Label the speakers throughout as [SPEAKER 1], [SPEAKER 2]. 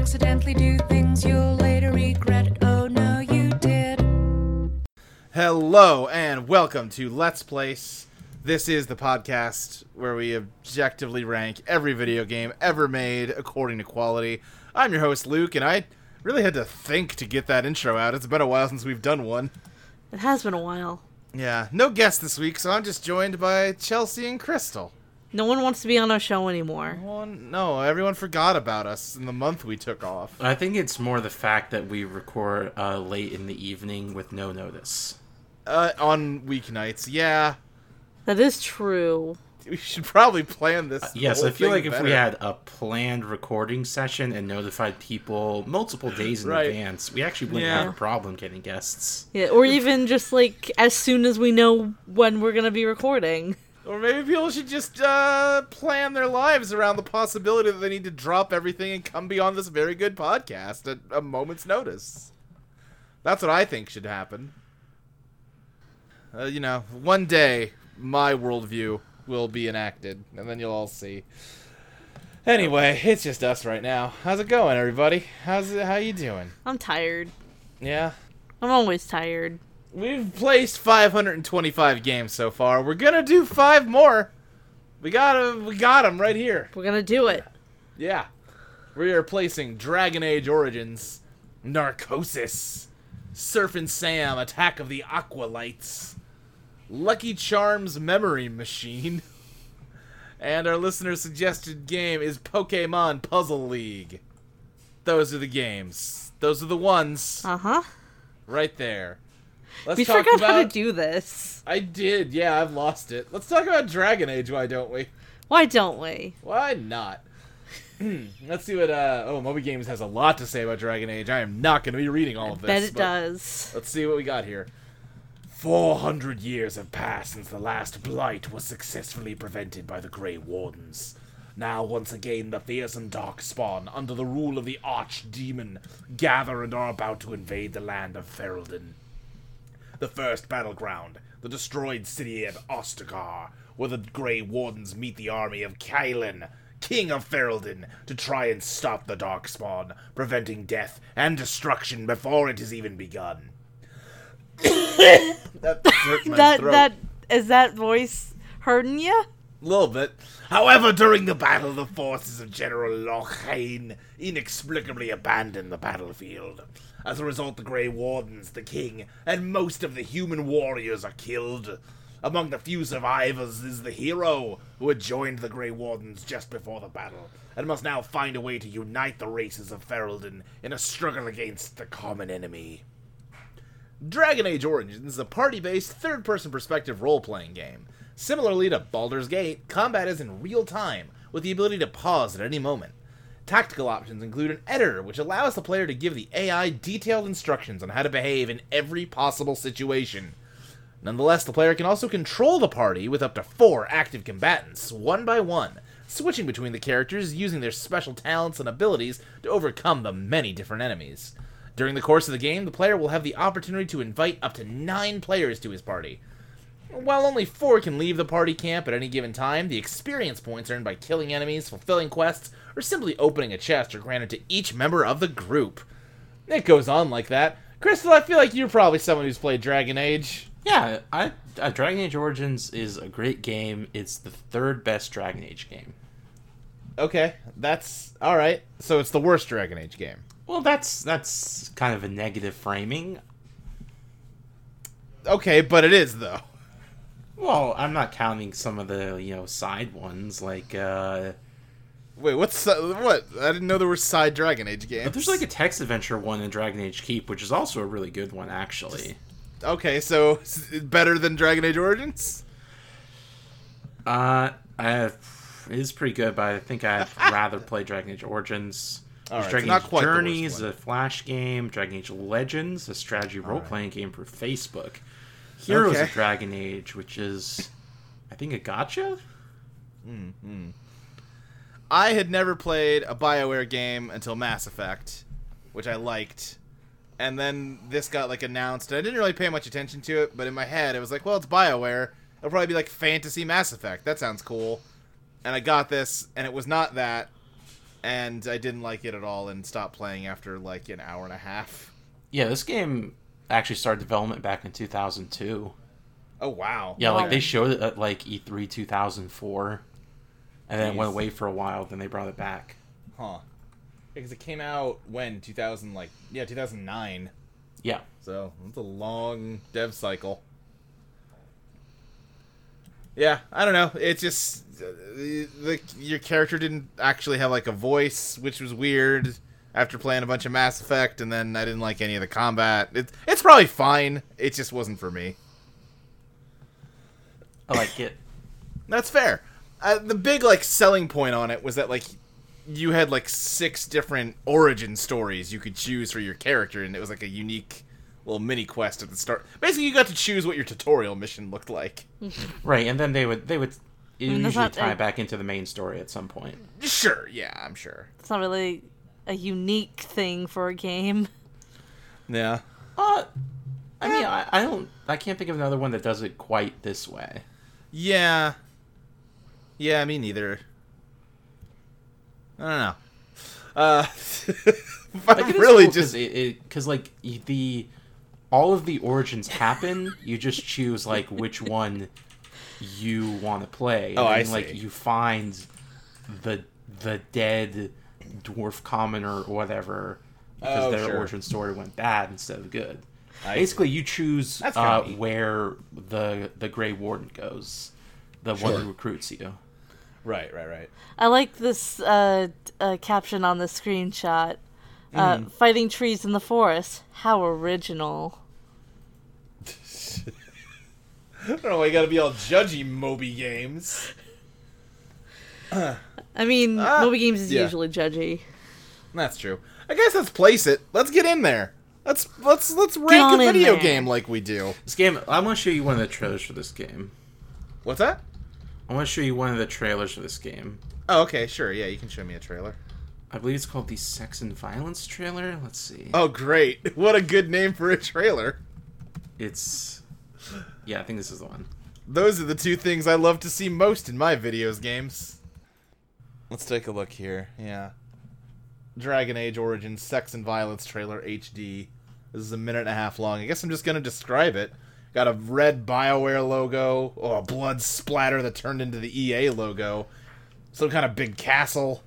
[SPEAKER 1] accidentally do things you'll later regret. Oh no, you did.
[SPEAKER 2] Hello and welcome to Let's Place. This is the podcast where we objectively rank every video game ever made according to quality. I'm your host Luke, and I really had to think to get that intro out. It's been a while since we've done one.
[SPEAKER 3] It has been a while.
[SPEAKER 2] Yeah, no guest this week, so I'm just joined by Chelsea and Crystal.
[SPEAKER 3] No one wants to be on our show anymore.
[SPEAKER 2] Well, no, everyone forgot about us in the month we took off.
[SPEAKER 4] I think it's more the fact that we record uh, late in the evening with no notice.
[SPEAKER 2] Uh, on weeknights, yeah.
[SPEAKER 3] That is true.
[SPEAKER 2] We should probably plan this.
[SPEAKER 4] Yes, I feel
[SPEAKER 2] thing
[SPEAKER 4] like if we had a planned recording session and notified people multiple days in
[SPEAKER 2] Right.
[SPEAKER 4] advance, we actually wouldn't
[SPEAKER 2] Yeah.
[SPEAKER 4] have a problem getting guests.
[SPEAKER 3] Yeah, or even just like as soon as we know when we're gonna be recording.
[SPEAKER 2] Or maybe people should just uh, plan their lives around the possibility that they need to drop everything and come be on this very good podcast at a moment's notice. That's what I think should happen. Uh, you know, one day my worldview will be enacted, and then you'll all see. Anyway, it's just us right now. How's it going, everybody? How's it? How you doing?
[SPEAKER 3] I'm tired.
[SPEAKER 2] Yeah,
[SPEAKER 3] I'm always tired.
[SPEAKER 2] We've placed 525 games so far. We're gonna do five more. We got 'em- We got them right here.
[SPEAKER 3] We're gonna do it.
[SPEAKER 2] Yeah, we are placing Dragon Age Origins, Narcosis, Surfin' Sam, Attack of the Aqualites, Lucky Charms Memory Machine, and our listener suggested game is Pokemon Puzzle League. Those are the games. Those are the ones
[SPEAKER 3] Uh huh.
[SPEAKER 2] right there. Let's
[SPEAKER 3] We
[SPEAKER 2] talk
[SPEAKER 3] forgot how to
[SPEAKER 2] about-
[SPEAKER 3] do this.
[SPEAKER 2] I did, yeah, I've lost it. Let's talk about Dragon Age, why don't we?
[SPEAKER 3] Why don't we?
[SPEAKER 2] Why not? Let's see what, uh, oh, Moby Games has a lot to say about Dragon Age. I am not going to be reading all of this.
[SPEAKER 3] Bet it does.
[SPEAKER 2] Let's see what we got here. 400 years have passed since the last Blight was successfully prevented by the Grey Wardens. Now, once again, the fearsome Darkspawn, under the rule of the Archdemon, gather and are about to invade the land of Ferelden. The first battleground, the destroyed city of Ostagar, where the Grey Wardens meet the army of Cailan, king of Ferelden, to try and stop the Darkspawn, preventing death and destruction before it has even begun. that hurt my
[SPEAKER 3] That
[SPEAKER 2] throat.
[SPEAKER 3] that is that voice hurting you?
[SPEAKER 2] Little bit. However, during the battle, the forces of General Loghain inexplicably abandoned the battlefield. As a result, the Grey Wardens, the king, and most of the human warriors are killed. Among the few survivors is the hero, who had joined the Grey Wardens just before the battle, and must now find a way to unite the races of Ferelden in a struggle against the common enemy. Dragon Age Origins is a party based third person perspective role playing game. Similarly to Baldur's Gate, combat is in real time, with the ability to pause at any moment. Tactical options include an editor, which allows the player to give the AI detailed instructions on how to behave in every possible situation. Nonetheless, the player can also control the party with up to four active combatants, one by one, switching between the characters using their special talents and abilities to overcome the many different enemies. During the course of the game, the player will have the opportunity to invite up to nine players to his party. While only four can leave the party camp at any given time, the experience points earned by killing enemies, fulfilling quests, or simply opening a chest are granted to each member of the group. It goes on like that. Crystal, I feel like you're probably someone who's played Dragon Age.
[SPEAKER 4] Yeah, I, uh, Dragon Age Origins is a great game. It's the third best Dragon Age game.
[SPEAKER 2] Okay, that's all right. So it's the worst Dragon Age game.
[SPEAKER 4] Well, that's that's kind of a negative framing.
[SPEAKER 2] Okay, but it is though.
[SPEAKER 4] Well, I'm not counting some of the you know side ones like. uh
[SPEAKER 2] Wait, what's uh, what? I didn't know there were side Dragon Age games.
[SPEAKER 4] But there's like a text adventure one in Dragon Age Keep, which is also a really good one, actually.
[SPEAKER 2] okay, so better than Dragon Age Origins.
[SPEAKER 4] Uh, I have, it is pretty good, but I think I'd rather play Dragon Age Origins. There's
[SPEAKER 2] Alright,
[SPEAKER 4] Dragon
[SPEAKER 2] not
[SPEAKER 4] Age
[SPEAKER 2] quite the worst
[SPEAKER 4] Journeys, a flash game. Dragon Age Legends, a strategy role playing game for Facebook. Heroes
[SPEAKER 2] Okay.
[SPEAKER 4] of Dragon Age, which is, I think, a gacha. Mm-hmm.
[SPEAKER 2] I had never played a BioWare game until Mass Effect, which I liked. And then this got like announced, and I didn't really pay much attention to it, but in my head it was like, well, it's BioWare. It'll probably be like fantasy Mass Effect. That sounds cool. And I got this, and it was not that. and I didn't like it at all, and stopped playing after like an hour and a half.
[SPEAKER 4] Yeah, this game actually started development back in 2002.
[SPEAKER 2] Oh wow!
[SPEAKER 4] Yeah, like they showed it at like E E3 2004, and then it went away for a while. Then they brought it back.
[SPEAKER 2] Huh? Because it came out when 2000, like yeah, 2009.
[SPEAKER 4] Yeah,
[SPEAKER 2] So it's a long dev cycle. Yeah, I don't know. It just uh, the, the your character didn't actually have like a voice, which was weird. After playing a bunch of Mass Effect, and then I didn't like any of the combat. It, it's probably fine. It just wasn't for me.
[SPEAKER 4] I like it.
[SPEAKER 2] That's fair. Uh, the big like selling point on it was that like you had like six different origin stories you could choose for your character, and it was like a unique little mini quest at the start. Basically, you got to choose what your tutorial mission looked like.
[SPEAKER 4] Right, and then they would they would
[SPEAKER 3] mean,
[SPEAKER 4] usually
[SPEAKER 3] not
[SPEAKER 4] tie
[SPEAKER 3] it,
[SPEAKER 4] back into the main story at some point.
[SPEAKER 2] Sure, yeah, I'm sure.
[SPEAKER 3] It's not really a unique thing for a game.
[SPEAKER 2] Yeah.
[SPEAKER 4] Uh, I mean, I, I don't, I can't think of another one that does it quite this way.
[SPEAKER 2] Yeah. Yeah, me neither. I don't know. Uh,
[SPEAKER 4] Like,
[SPEAKER 2] I'm
[SPEAKER 4] it is
[SPEAKER 2] really
[SPEAKER 4] cool 'cause
[SPEAKER 2] just
[SPEAKER 4] it, it, cause like the all of the origins happen. You just choose like which one you want to play.
[SPEAKER 2] Oh, I
[SPEAKER 4] and, Like you find the the dead dwarf commoner or whatever because
[SPEAKER 2] Oh,
[SPEAKER 4] their
[SPEAKER 2] sure.
[SPEAKER 4] origin story went bad instead of good.
[SPEAKER 2] I
[SPEAKER 4] Basically, you choose uh, where the the Grey Warden goes, the one who recruits you.
[SPEAKER 2] right, right, right.
[SPEAKER 3] I like this uh, uh, caption on the screenshot. Uh,
[SPEAKER 2] Mm-hmm.
[SPEAKER 3] Fighting trees in the forest. How original.
[SPEAKER 2] I don't know why you gotta be all judgy, Moby Games.
[SPEAKER 3] I mean,
[SPEAKER 2] Ah,
[SPEAKER 3] Moby Games is
[SPEAKER 2] yeah.
[SPEAKER 3] usually judgy.
[SPEAKER 2] That's true. I guess let's place it. Let's get in there. Let's let's let's rank a video
[SPEAKER 3] there.
[SPEAKER 2] game like we do.
[SPEAKER 4] This game, I want to show you one of the trailers for this game.
[SPEAKER 2] What's that?
[SPEAKER 4] I want to show you one of the trailers for this game.
[SPEAKER 2] Oh, okay, sure. Yeah, you can show me a trailer.
[SPEAKER 4] I believe it's called the Sex and Violence trailer. Let's see.
[SPEAKER 2] Oh, great! What a good name for a trailer.
[SPEAKER 4] It's yeah, I think this is the one.
[SPEAKER 2] Those are the two things I love to see most in my videos games. Let's take a look here. Yeah. Dragon Age Origins Sex and Violence trailer HD. This is a minute and a half long. I guess I'm just going to describe it. Got a red BioWare logo, oh, a blood splatter that turned into the EA logo. Some kind of big castle.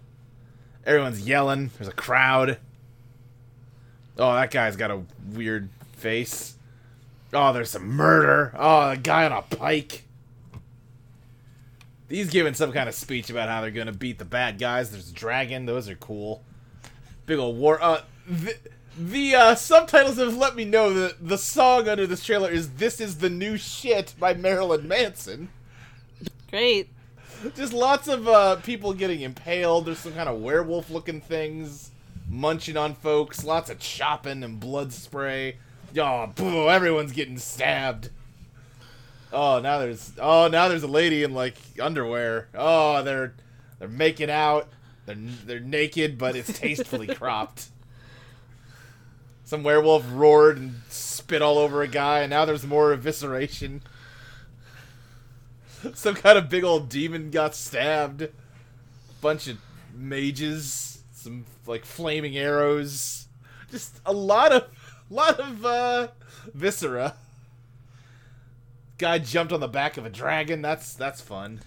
[SPEAKER 2] Everyone's yelling. There's a crowd. Oh, that guy's got a weird face. Oh, there's some murder. Oh, a guy on a pike. He's giving some kind of speech about how they're gonna beat the bad guys. There's a dragon. Those are cool. Big old war. Uh, the, the uh, subtitles have let me know that the song under this trailer is "This Is the New Shit" by Marilyn Manson.
[SPEAKER 3] Great.
[SPEAKER 2] Just lots of uh, people getting impaled. There's some kind of werewolf-looking things munching on folks. Lots of chopping and blood spray. Y'all, Oh, boo! Everyone's getting stabbed. Oh, now there's oh now there's a lady in like underwear. Oh, they're they're making out. They're they're naked, but it's tastefully cropped. Some werewolf roared and spit all over a guy, and now there's more evisceration. Some kind of big old demon got stabbed. Bunch of mages, some like flaming arrows. Just a lot of lot of uh viscera. Guy jumped on the back of a dragon. That's that's fun.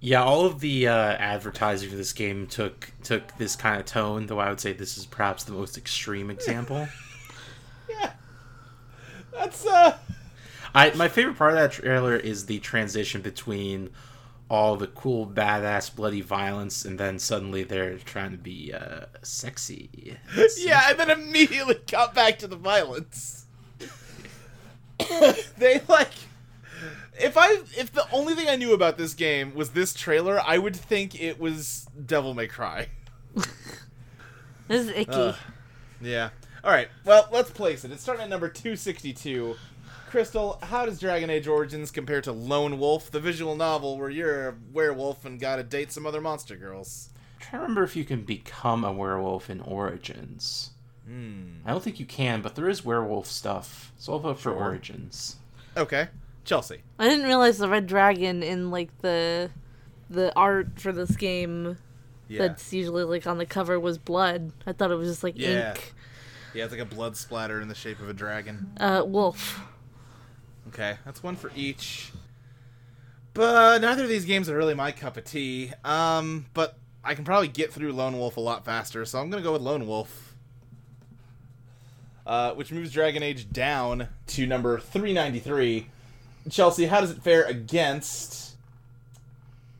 [SPEAKER 4] Yeah, all of the uh, advertising for this game took took this kind of tone. Though I would say this is perhaps the most extreme example.
[SPEAKER 2] Yeah. That's uh
[SPEAKER 4] I my favorite part of that trailer is the transition between all the cool, badass, bloody violence, and then suddenly they're trying to be uh, sexy.
[SPEAKER 2] Yeah, and then immediately got back to the violence. they like if I if the only thing I knew about this game was this trailer, I would think it was Devil May Cry.
[SPEAKER 3] This is icky.
[SPEAKER 2] Ugh. Yeah. All right. Well, let's place it. It's starting at number 262. Crystal, how does Dragon Age Origins compare to Lone Wolf, the visual novel where you're a werewolf and gotta date some other monster girls?
[SPEAKER 4] I'm trying to remember if you can become a werewolf in Origins. Hmm. I don't think you can, but there is werewolf stuff. So I'll vote for
[SPEAKER 2] Sure.
[SPEAKER 4] Origins.
[SPEAKER 2] Okay. Chelsea.
[SPEAKER 3] I didn't realize the red dragon in like the the art for this game
[SPEAKER 2] Yeah.
[SPEAKER 3] that's usually like on the cover was blood. I thought it was just like
[SPEAKER 2] Yeah.
[SPEAKER 3] ink.
[SPEAKER 2] Yeah, it's like a blood splatter in the shape of a dragon.
[SPEAKER 3] Uh, wolf.
[SPEAKER 2] Okay, that's one for each. But neither of these games are really my cup of tea. Um, but I can probably get through Lone Wolf a lot faster, so I'm gonna go with Lone Wolf. Uh, which moves Dragon Age down to number 393. Chelsea, how does it fare against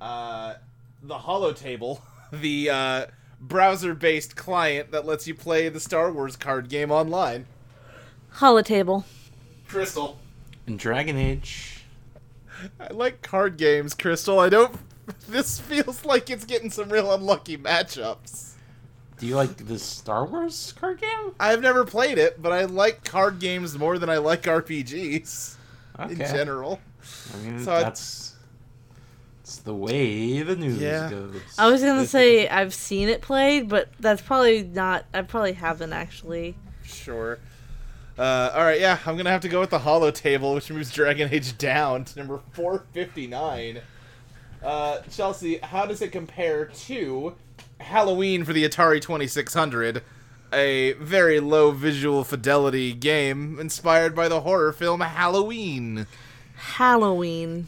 [SPEAKER 2] uh, the Holotable, the uh, browser-based client that lets you play the Star Wars card game online?
[SPEAKER 3] Holotable.
[SPEAKER 2] Crystal.
[SPEAKER 4] And Dragon Age,
[SPEAKER 2] I like card games, Crystal. I don't. This feels like it's getting some real unlucky matchups.
[SPEAKER 4] do you like the Star Wars card game?
[SPEAKER 2] I've never played it, but I like card games more than I like RPGs in general.
[SPEAKER 4] I mean,
[SPEAKER 2] So I-
[SPEAKER 4] that's it's the way the news
[SPEAKER 2] Yeah.
[SPEAKER 4] goes.
[SPEAKER 3] I was gonna say I've seen it played, but that's probably not. I probably haven't actually.
[SPEAKER 2] Sure. Uh, all right, yeah, I'm gonna have to go with the Holotable, which moves Dragon Age down to number 459. Uh, Chelsea, how does it compare to Halloween for the Atari 2600? A very low visual fidelity game inspired by the horror film Halloween.
[SPEAKER 3] Halloween.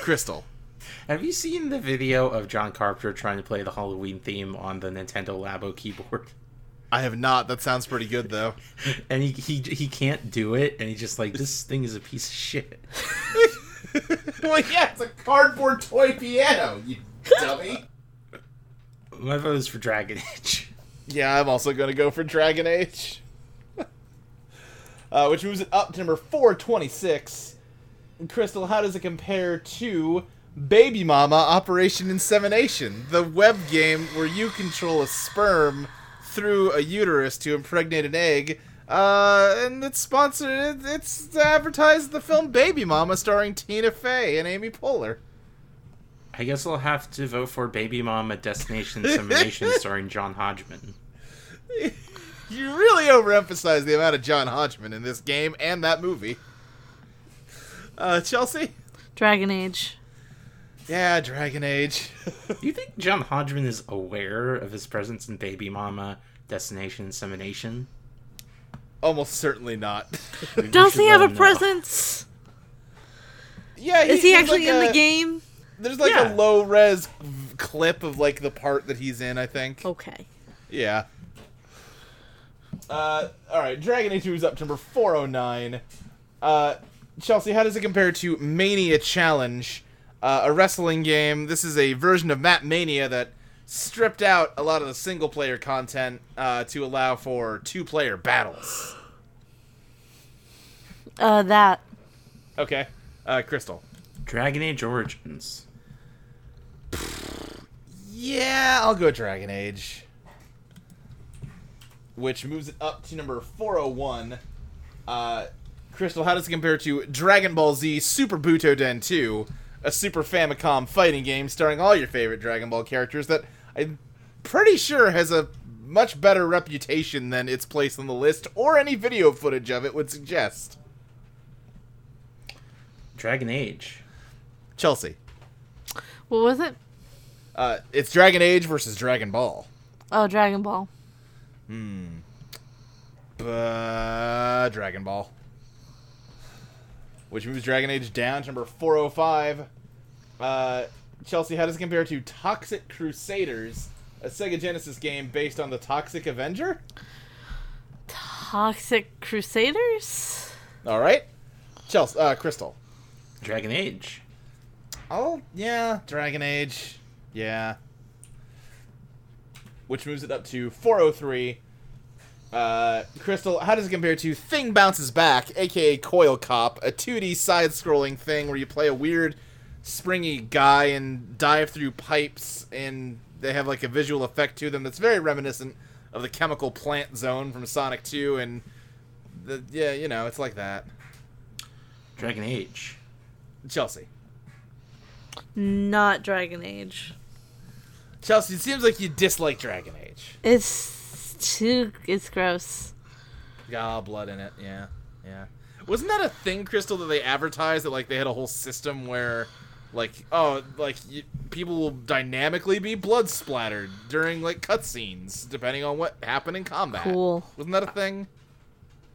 [SPEAKER 2] Crystal.
[SPEAKER 4] Have you seen the video of John Carpenter trying to play the Halloween theme on the Nintendo Labo keyboard?
[SPEAKER 2] I have not. That sounds pretty good, though.
[SPEAKER 4] And he he he can't do it, and he's just like, this thing is a piece of shit.
[SPEAKER 2] well, yeah, it's a cardboard toy piano, you dummy.
[SPEAKER 4] My vote is for Dragon Age.
[SPEAKER 2] Yeah, I'm also going to go for Dragon Age. uh, which moves it up to number 426. Crystal, how does it compare to Baby Mama Operation Insemination, the web game where you control a sperm through a uterus to impregnate an egg? Uh, and it's sponsored, it's advertised the film Baby Mama starring Tina Fey and Amy Poehler.
[SPEAKER 4] I guess I'll have to vote for Baby Mama Destination Insemination starring John Hodgman.
[SPEAKER 2] You really overemphasize the amount of John Hodgman in this game and that movie. Uh, Chelsea?
[SPEAKER 3] Dragon Age.
[SPEAKER 2] Yeah, Dragon Age.
[SPEAKER 4] Do you think John Hodgman is aware of his presence in Baby Mama Destination Insemination?
[SPEAKER 2] Almost certainly not.
[SPEAKER 3] Does
[SPEAKER 4] should
[SPEAKER 3] he have a
[SPEAKER 4] know.
[SPEAKER 3] presence?
[SPEAKER 2] yeah,
[SPEAKER 3] Is he
[SPEAKER 2] there's
[SPEAKER 3] actually
[SPEAKER 2] like
[SPEAKER 3] in
[SPEAKER 2] a-
[SPEAKER 3] the game?
[SPEAKER 2] There's like
[SPEAKER 4] Yeah.
[SPEAKER 2] a low res clip of like the part that he's in. I think.
[SPEAKER 3] Okay.
[SPEAKER 2] Yeah. Uh, all right. Dragon Age moves up to number 409. Uh, Chelsea, how does it compare to Mania Challenge, uh, a wrestling game? This is a version of Mat Mania that stripped out a lot of the single player content uh, to allow for two player battles.
[SPEAKER 3] Uh, that.
[SPEAKER 2] Okay. Uh, Crystal.
[SPEAKER 4] Dragon Age Origins.
[SPEAKER 2] Yeah, I'll go Dragon Age. Which moves it up to number 401. Uh, Crystal, how does it compare to Dragon Ball Z Super Butoden 2, a Super Famicom fighting game starring all your favorite Dragon Ball characters that I'm pretty sure has a much better reputation than its place on the list or any video footage of it would suggest?
[SPEAKER 4] Dragon Age.
[SPEAKER 2] Chelsea.
[SPEAKER 3] What was it?
[SPEAKER 2] Uh, it's Dragon Age versus Dragon Ball.
[SPEAKER 3] Oh, Dragon Ball. Hmm.
[SPEAKER 2] Uh, Dragon Ball. Which moves Dragon Age down to number 405. Uh, Chelsea, how does it compare to Toxic Crusaders, a Sega Genesis game based on the Toxic Avenger?
[SPEAKER 3] Toxic Crusaders?
[SPEAKER 2] All right. Chelsea, uh, Crystal.
[SPEAKER 4] Dragon Age.
[SPEAKER 2] Oh, yeah, Dragon Age. Yeah. Which moves it up to 403. Uh, Crystal, how does it compare to Thing Bounces Back, aka Coil Cop, a 2D side scrolling thing where you play a weird, springy guy and dive through pipes, and they have like a visual effect to them that's very reminiscent of the chemical plant zone from Sonic 2, and the, yeah, you know, it's like that.
[SPEAKER 4] Dragon Age.
[SPEAKER 2] Chelsea.
[SPEAKER 3] Not Dragon Age.
[SPEAKER 2] Chelsea, it seems like you dislike Dragon Age.
[SPEAKER 3] It's too. It's gross.
[SPEAKER 2] Got blood in it. Yeah, yeah. Wasn't that a thing, Crystal, that they advertised that like they had a whole system where Like, oh, like y- people will dynamically be blood splattered during like cutscenes, depending on what happened in combat.
[SPEAKER 3] Cool.
[SPEAKER 2] Wasn't that a thing?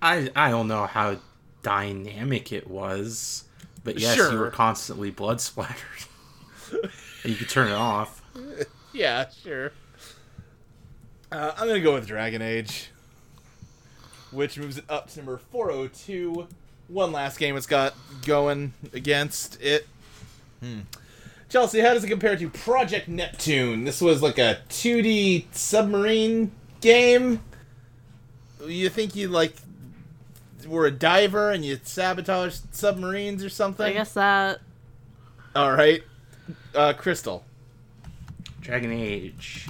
[SPEAKER 4] I I don't know how dynamic it was, but yes, you were constantly blood splattered. you could turn it off.
[SPEAKER 2] Yeah, sure. Uh, I'm gonna go with Dragon Age, which moves it up to number 402. One last game it's got going against it. Hmm. Chelsea, how does it compare to Project Neptune? This was like a 2D submarine game. You think you like were a diver and you sabotage submarines or something?
[SPEAKER 3] I guess that.
[SPEAKER 2] All right, uh, Crystal.
[SPEAKER 4] Dragon Age.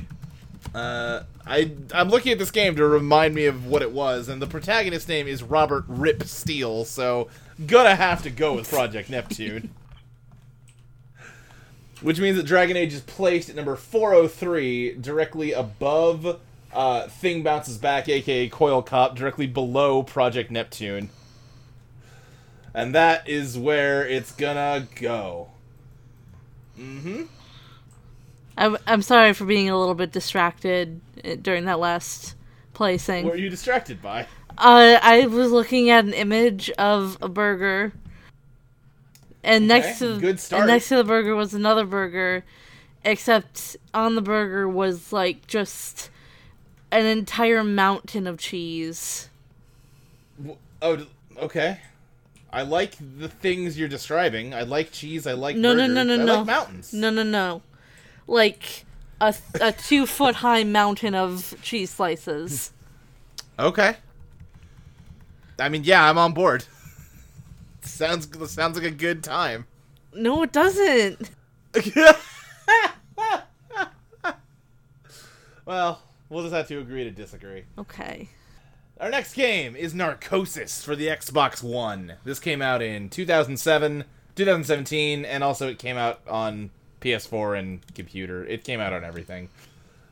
[SPEAKER 2] Uh, I I'm looking at this game to remind me of what it was, and the protagonist's name is Robert Rip Steele, so gonna have to go with Project Neptune. Which means that Dragon Age is placed at number 403, directly above uh, Thing Bounces Back, aka Coil Cop, directly below Project Neptune. And that is where it's gonna go. Mm-hmm.
[SPEAKER 3] I'm, I'm sorry for being a little bit distracted uh, during that last placing.
[SPEAKER 2] What were you distracted by?
[SPEAKER 3] Uh, I was looking at an image of a burger, and next to
[SPEAKER 2] good start.
[SPEAKER 3] and next to the burger was another burger, except on the burger was like just an entire mountain of cheese.
[SPEAKER 2] Oh, okay. I like the things you're describing. I like cheese. I like
[SPEAKER 3] No, no, no, no,
[SPEAKER 2] I
[SPEAKER 3] no.
[SPEAKER 2] like mountains.
[SPEAKER 3] No, no, no, like a a two foot high mountain of cheese slices.
[SPEAKER 2] Okay. I mean, yeah, I'm on board. sounds sounds like a good time.
[SPEAKER 3] No, it doesn't.
[SPEAKER 2] well, we'll just have to agree to disagree.
[SPEAKER 3] Okay.
[SPEAKER 2] Our next game is Narcosis for the Xbox One. This came out in 2007, 2017, and also it came out on PS4 and computer. It came out on everything.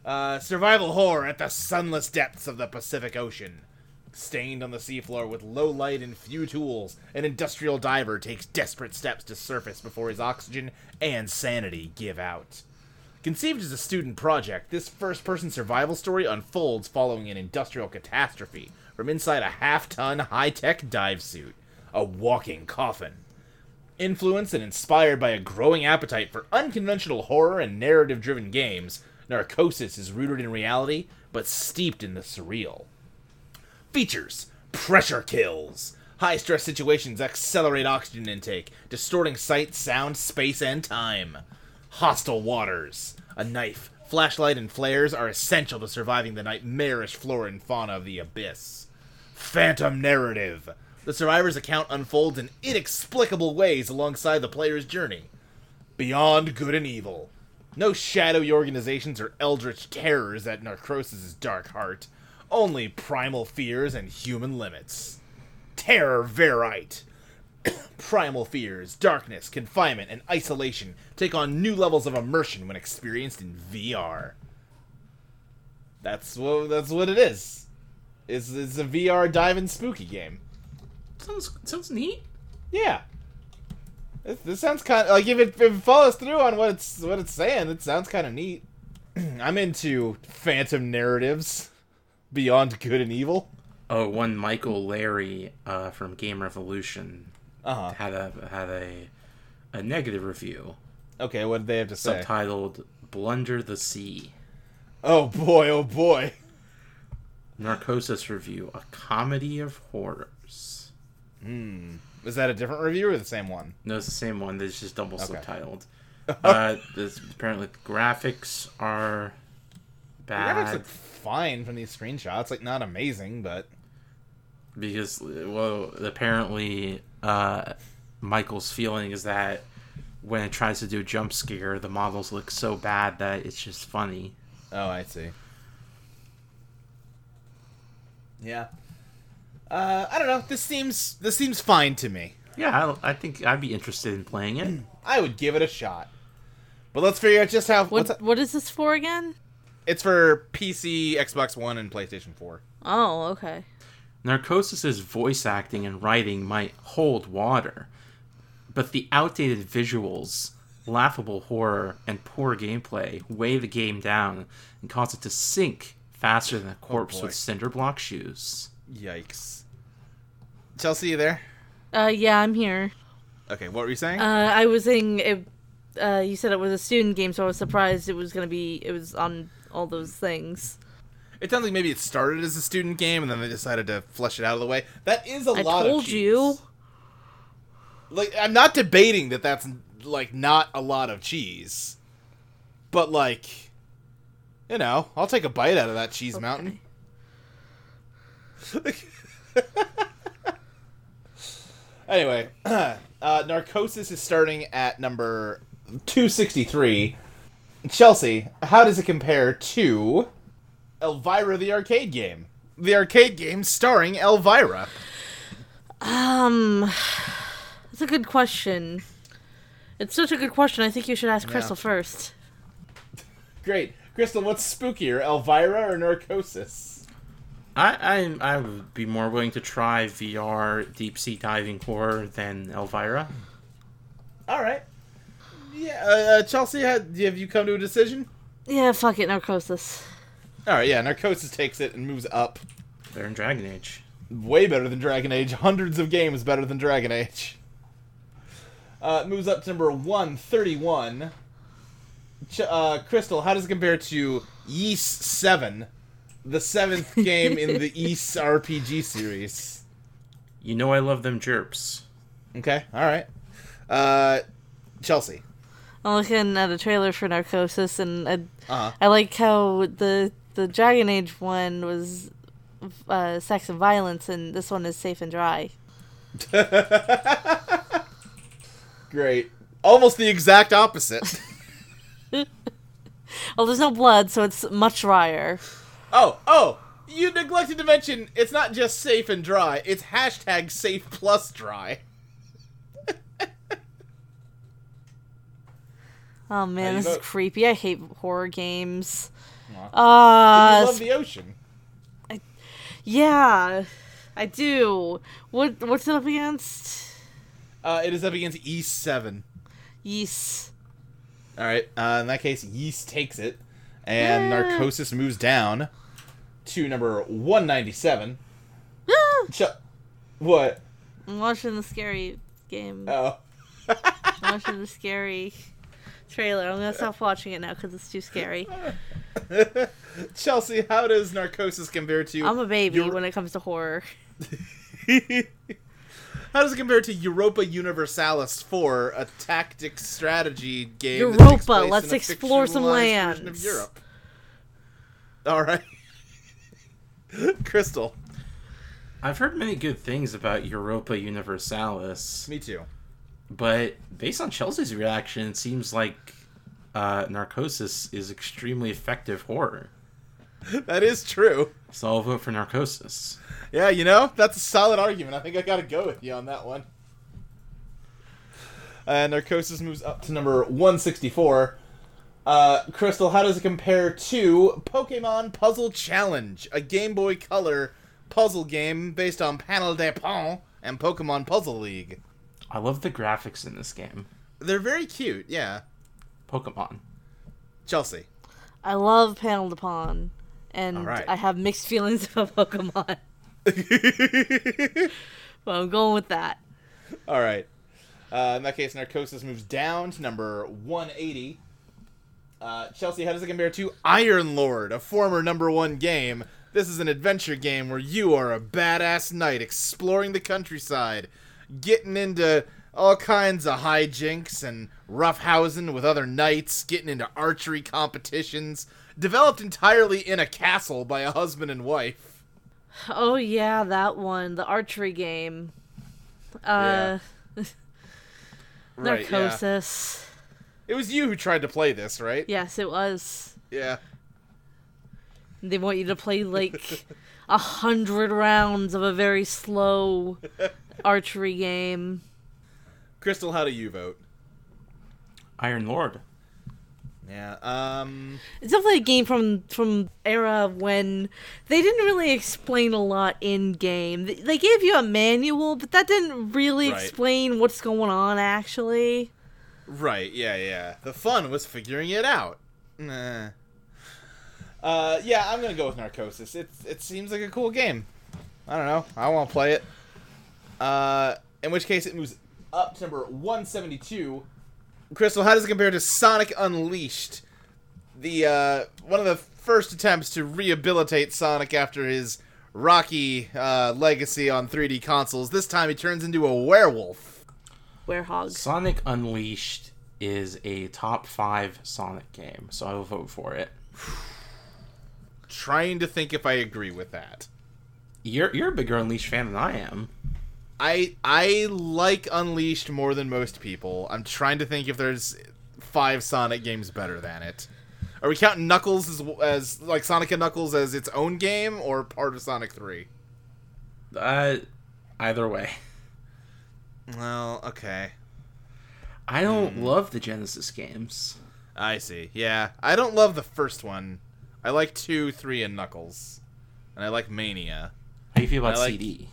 [SPEAKER 2] Uh, survival horror at the sunless depths of the Pacific Ocean. Stained on the seafloor with low light and few tools, an industrial diver takes desperate steps to surface before his oxygen and sanity give out. Conceived as a student project, this first person survival story unfolds following an industrial catastrophe from inside a half ton high tech dive suit, a walking coffin. Influenced and inspired by a growing appetite for unconventional horror and narrative driven games, Narcosis is rooted in reality but steeped in the surreal. Features pressure kills. High stress situations accelerate oxygen intake, distorting sight, sound, space, and time. Hostile waters. A knife, flashlight, and flares are essential to surviving the nightmarish flora and fauna of the abyss. Phantom narrative. The survivor's account unfolds in inexplicable ways alongside the player's journey. Beyond good and evil. No shadowy organizations or eldritch terrors at Narcosis' dark heart. Only primal fears and human limits. Terror Verite. Primal fears, darkness, confinement, and isolation take on new levels of immersion when experienced in VR. That's what that's what it is. It's, it's a VR dive-in spooky game.
[SPEAKER 4] Sounds sounds neat.
[SPEAKER 2] Yeah. This, this sounds kind of like if it, if it follows through on what it's what it's saying, it sounds kind of neat. I'm into phantom narratives beyond good and evil.
[SPEAKER 4] Oh, one Michael Leri uh, from Game Revolution
[SPEAKER 2] Uh huh.
[SPEAKER 4] had a had a a negative review
[SPEAKER 2] Okay, what did they have to say?
[SPEAKER 4] subtitled "Blunder the Sea."
[SPEAKER 2] Oh boy, oh boy.
[SPEAKER 4] Narcosis review: A comedy of horrors. Hmm.
[SPEAKER 2] Is that a different review or the same one?
[SPEAKER 4] No, it's the same one. That's just double
[SPEAKER 2] Okay.
[SPEAKER 4] subtitled. uh, this, apparently, the graphics are bad.
[SPEAKER 2] The graphics look fine from these screenshots. Like not amazing, but
[SPEAKER 4] because, well, apparently, uh, Michael's feeling is that when it tries to do a jump scare, the models look so bad that it's just funny.
[SPEAKER 2] oh, I see. Yeah. Uh, I don't know. This seems this seems fine to me.
[SPEAKER 4] Yeah, I, I think I'd be interested in playing it.
[SPEAKER 2] I would give it a shot. But let's figure out just how. what's
[SPEAKER 3] What what is this for again?
[SPEAKER 2] It's for PC, Xbox One, and PlayStation 4.
[SPEAKER 3] Oh, okay.
[SPEAKER 4] Narcosis' voice acting and writing might hold water, but the outdated visuals laughable horror, and poor gameplay weigh the game down and cause it to sink faster than a corpse
[SPEAKER 2] boy.
[SPEAKER 4] with cinder block shoes.
[SPEAKER 2] Yikes. Chelsea, you there?
[SPEAKER 3] Uh, yeah, I'm here.
[SPEAKER 2] Okay, what were you saying?
[SPEAKER 3] Uh, I was saying, it, uh, you said it was a student game, so I was surprised it was gonna be, it was on all those things.
[SPEAKER 2] it sounds like maybe it started as a student game and then they decided to flush it out of the way. That is a
[SPEAKER 3] I
[SPEAKER 2] lot of
[SPEAKER 3] told
[SPEAKER 2] cheese.
[SPEAKER 3] you.
[SPEAKER 2] Like, I'm not debating that that's like not a lot of cheese, but like, you know, I'll take a bite out of that cheese mountain. anyway, uh, Narcosis is starting at number 263. Chelsea, how does it compare to Elvira the arcade game? The arcade game starring Elvira.
[SPEAKER 3] Um, that's a good question. It's such a good question. I think you should ask Crystal first.
[SPEAKER 2] Great. Crystal, what's spookier, Elvira or Narcosis?
[SPEAKER 4] I, I I would be more willing to try VR deep sea diving horror than Elvira.
[SPEAKER 2] All right. Yeah, uh, uh, Chelsea, had, have you come to a decision?
[SPEAKER 3] Yeah, fuck it, Narcosis.
[SPEAKER 2] All right, yeah, Narcosis takes it and moves up.
[SPEAKER 4] They're in Dragon Age.
[SPEAKER 2] Way better than Dragon Age. Hundreds of games better than Dragon Age. Uh, moves up to number 131. Ch- uh, Crystal, how does it compare to Ys 7, the seventh game in the Ys RPG series?
[SPEAKER 4] You know I love them jerps.
[SPEAKER 2] Okay, all right. Uh, Chelsea.
[SPEAKER 3] I'm looking at a trailer for Narcosis, and I,
[SPEAKER 2] Uh-huh.
[SPEAKER 3] I like how the the Dragon Age one was uh, sex and violence, and this one is safe and dry.
[SPEAKER 2] Great. Almost the exact opposite.
[SPEAKER 3] Oh, there's no blood, so it's much drier.
[SPEAKER 2] Oh, oh, you neglected to mention it's not just safe and dry, it's hashtag safe plus dry.
[SPEAKER 3] Oh man,
[SPEAKER 2] you
[SPEAKER 3] this is creepy. I hate horror games.
[SPEAKER 2] You
[SPEAKER 3] Uh,
[SPEAKER 2] love the ocean.
[SPEAKER 3] I, yeah, I do. What what's it up against?
[SPEAKER 2] Uh, it is up against East 7.
[SPEAKER 3] Yeast.
[SPEAKER 2] Alright, uh, in that case, Yeast takes it, and
[SPEAKER 3] Yeah.
[SPEAKER 2] Narcosis moves down to number 197.
[SPEAKER 3] Ah!
[SPEAKER 2] Ch- what?
[SPEAKER 3] I'm watching the scary game.
[SPEAKER 2] Oh.
[SPEAKER 3] I'm watching the scary trailer. I'm gonna stop watching it now because it's too scary.
[SPEAKER 2] Chelsea, how does Narcosis compare to.
[SPEAKER 3] I'm a baby
[SPEAKER 2] Your-
[SPEAKER 3] when it comes to horror.
[SPEAKER 2] How does it compare to Europa Universalis 4, a tactic strategy game?
[SPEAKER 3] Europa, let's explore some
[SPEAKER 2] fictionalized version
[SPEAKER 3] lands.
[SPEAKER 2] Of Europe. All right, Crystal.
[SPEAKER 4] I've heard many good things about Europa Universalis,
[SPEAKER 2] Me too.
[SPEAKER 4] but based on Chelsea's reaction, it seems like uh, Narcosis is extremely effective horror.
[SPEAKER 2] That is true.
[SPEAKER 4] So I'll vote for Narcosis.
[SPEAKER 2] Yeah, you know that's a solid argument. I think I gotta go with you on that one. Uh, Narcosis moves up to number 164. Uh, Crystal, how does it compare to Pokemon Puzzle Challenge, a Game Boy Color puzzle game based on Panel de Pon and Pokemon Puzzle League?
[SPEAKER 4] I love the graphics in this game.
[SPEAKER 2] They're very cute, yeah.
[SPEAKER 4] Pokemon.
[SPEAKER 2] Chelsea.
[SPEAKER 3] I love Panel de Pon, and
[SPEAKER 2] Alright.
[SPEAKER 3] I have mixed feelings about Pokemon. but I'm going with that.
[SPEAKER 2] All right. Uh, in that case, Narcosis moves down to number 180. Uh, Chelsea, how does it compare to Iron Lord, a former number one game? This is an adventure game where you are a badass knight exploring the countryside, getting into all kinds of hijinks and roughhousing with other knights, getting into archery competitions, developed entirely in a castle by a husband and wife.
[SPEAKER 3] Oh yeah, that one, the archery game. Uh,
[SPEAKER 2] Right, yeah.
[SPEAKER 3] Narcosis.
[SPEAKER 2] It was you who tried to play this, right?
[SPEAKER 3] Yes, it was.
[SPEAKER 2] Yeah.
[SPEAKER 3] They want you to play like a hundred rounds of a very slow archery game.
[SPEAKER 2] Crystal, how do you vote?
[SPEAKER 4] Iron Lord.
[SPEAKER 2] Yeah. Um.
[SPEAKER 3] It's definitely a game from from era when they didn't really explain a lot in game. They- gave you a manual, but that didn't really
[SPEAKER 2] Right.
[SPEAKER 3] explain what's going on actually.
[SPEAKER 2] Right, yeah, yeah. The fun was figuring it out. Nah. Uh, yeah, I'm gonna go with Narcosis. It it seems like a cool game. I don't know. I want to play it. Uh, in which case it moves up to number 172. Crystal, how does it compare to Sonic Unleashed? The uh, one of the first attempts to rehabilitate Sonic after his rocky uh, legacy on 3D consoles. This time he turns into a werewolf.
[SPEAKER 3] Werehog.
[SPEAKER 4] Sonic Unleashed is a top five Sonic game, so I will vote for it.
[SPEAKER 2] Trying to think if I agree with that.
[SPEAKER 4] You're you're a bigger Unleashed fan than I am.
[SPEAKER 2] I I like Unleashed more than most people. I'm trying to think if there's five Sonic games better than it. Are we counting Knuckles as, as like Sonic and Knuckles as its own game or part of Sonic Three?
[SPEAKER 4] Uh, either way,
[SPEAKER 2] Well, okay.
[SPEAKER 4] I don't love the Genesis games.
[SPEAKER 2] I see. Yeah, I don't love the first one. I like two, three, and Knuckles, and I like Mania.
[SPEAKER 4] How do you feel about
[SPEAKER 2] I like-
[SPEAKER 4] CD?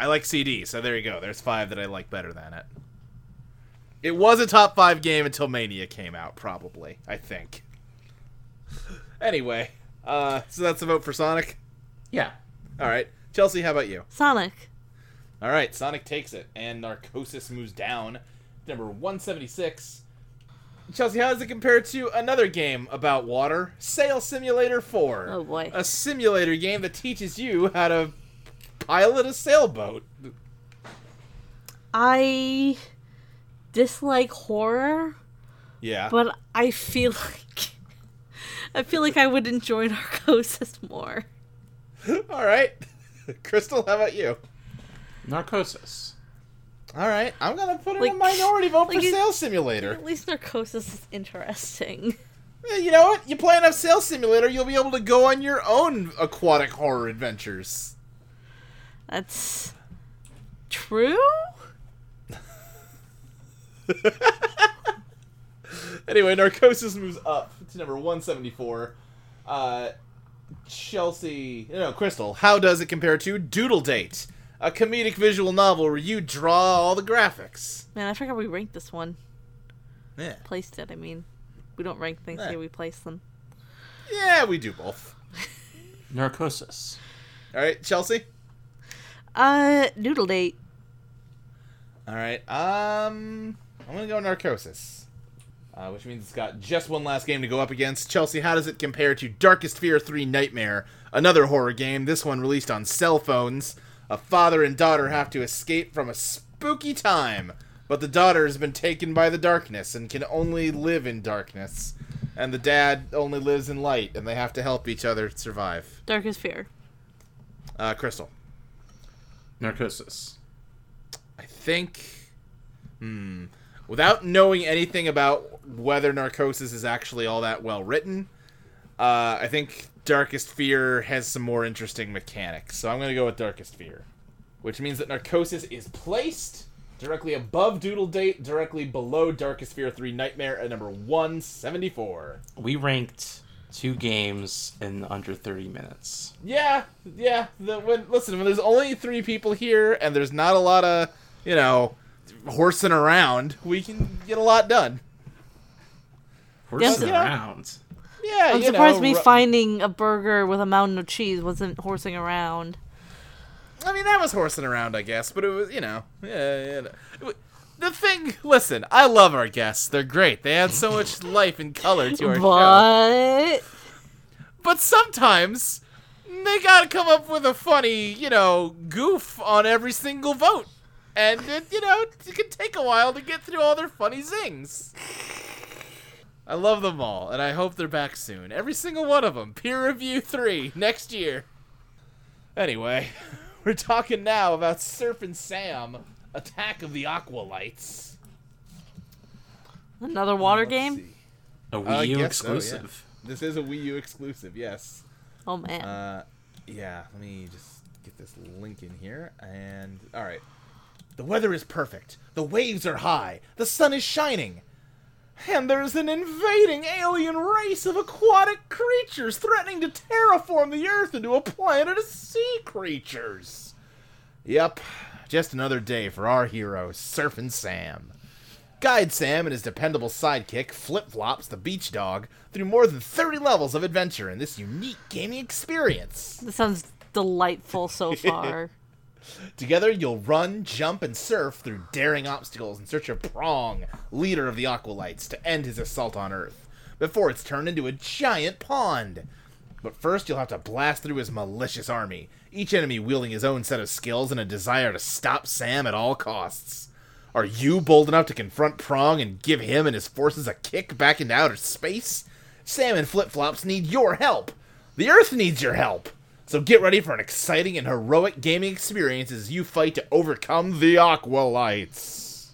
[SPEAKER 2] I like CD, so there you go. There's five that I like better than it. It was a top five game until Mania came out, probably. I think. Anyway, uh, so that's a vote for Sonic.
[SPEAKER 4] Yeah.
[SPEAKER 2] All right, Chelsea, how about you?
[SPEAKER 3] Sonic.
[SPEAKER 2] All right, Sonic takes it, and Narcosis moves down number 176. Chelsea, how does it compare to another game about water? Sail Simulator 4.
[SPEAKER 3] Oh, boy.
[SPEAKER 2] A simulator game that teaches you how to pilot a sailboat.
[SPEAKER 3] I dislike horror,
[SPEAKER 2] Yeah.
[SPEAKER 3] but I feel like I feel like I would enjoy Narcosis more.
[SPEAKER 2] All right. Crystal, how about you?
[SPEAKER 4] Narcosis.
[SPEAKER 2] All right, I'm gonna put in a minority vote
[SPEAKER 3] like
[SPEAKER 2] for
[SPEAKER 3] you-
[SPEAKER 2] Sail Simulator.
[SPEAKER 3] At least Narcosis is interesting.
[SPEAKER 2] Eh, You know what? You play enough Sail Simulator, you'll be able to go on your own aquatic horror adventures.
[SPEAKER 3] That's true.
[SPEAKER 2] Anyway, Narcosis moves up to number 174. Uh, Chelsea, no, Crystal, how does it compare to Doodle Date, a comedic visual novel where you draw all the graphics?
[SPEAKER 3] Man, I forgot we ranked this one.
[SPEAKER 2] Yeah.
[SPEAKER 3] Placed it. I mean, we don't rank things
[SPEAKER 2] Eh.
[SPEAKER 3] here. We place them.
[SPEAKER 2] Yeah, we do both.
[SPEAKER 4] Narcosis.
[SPEAKER 2] All right, Chelsea?
[SPEAKER 3] Uh, Noodle Date.
[SPEAKER 2] All right. Um, I'm gonna go Narcosis, uh, which means it's got just one last game to go up against. Chelsea, how does it compare to Darkest Fear 3 Nightmare, another horror game? This one released on cell phones. A father and daughter have to escape from a spooky time, but the daughter has been taken by the darkness and can only live in darkness, and the dad only lives in light, and they have to help each other survive.
[SPEAKER 3] Darkest Fear.
[SPEAKER 2] Uh, Crystal.
[SPEAKER 4] Narcosis.
[SPEAKER 2] I think, hmm, without knowing anything about whether Narcosis is actually all that well written, uh, I think Darkest Fear has some more interesting mechanics. So I'm going to go with Darkest Fear, which means that Narcosis is placed directly above Doodle Date, directly below Darkest Fear 3 Nightmare at number 174.
[SPEAKER 4] We ranked two games in under 30 minutes.
[SPEAKER 2] Yeah, yeah. The, when listen, when there's only three people here and there's not a lot of, you know, horsing around, we can get a lot done.
[SPEAKER 4] We're
[SPEAKER 3] Yes.
[SPEAKER 4] sitting
[SPEAKER 2] Yeah.
[SPEAKER 4] around.
[SPEAKER 2] Yeah,
[SPEAKER 3] I'm
[SPEAKER 2] you
[SPEAKER 3] surprised
[SPEAKER 2] know,
[SPEAKER 3] me
[SPEAKER 2] ru-
[SPEAKER 3] finding a burger with a mountain of cheese wasn't horsing around.
[SPEAKER 2] I mean, that was horsing around, I guess, but it was, you know, yeah, yeah. The thing, listen, I love our guests. They're great. They add so much life and color to our show.
[SPEAKER 3] But
[SPEAKER 2] But sometimes they gotta come up with a funny, you know, goof on every single vote. And, it, you know, it can take a while to get through all their funny zings. I love them all, and I hope they're back soon. Every single one of them. Peer Review 3 next year. Anyway, we're talking now about Surfin' Sam Attack of the Aqualites.
[SPEAKER 3] another water
[SPEAKER 2] Let's
[SPEAKER 3] game.
[SPEAKER 2] see.
[SPEAKER 4] A
[SPEAKER 2] I
[SPEAKER 4] Wii U
[SPEAKER 2] guess so, yeah.
[SPEAKER 4] exclusive.
[SPEAKER 2] This is a Wii U exclusive, yes.
[SPEAKER 3] Oh man.
[SPEAKER 2] Uh, yeah, let me just get this link in here. And, alright. The weather is perfect. The waves are high. The sun is shining. And there's an invading alien race of aquatic creatures threatening to terraform the Earth into a planet of sea creatures. Yep, just another day for our hero, Surfin' Sam. Guide Sam and his dependable sidekick, Flip Flops the beach dog, through more than 30 levels of adventure in this unique gaming experience.
[SPEAKER 3] This sounds delightful so far.
[SPEAKER 2] Together, you'll run, jump, and surf through daring obstacles in search of Prong, leader of the Aqualites, to end his assault on Earth, before it's turned into a giant pond. But first, you'll have to blast through his malicious army, each enemy wielding his own set of skills and a desire to stop Sam at all costs. Are you bold enough to confront Prong and give him and his forces a kick back into outer space? Sam and Flip Flops need your help. The Earth needs your help. So get ready for an exciting and heroic gaming experience as you fight to overcome the Aqualites.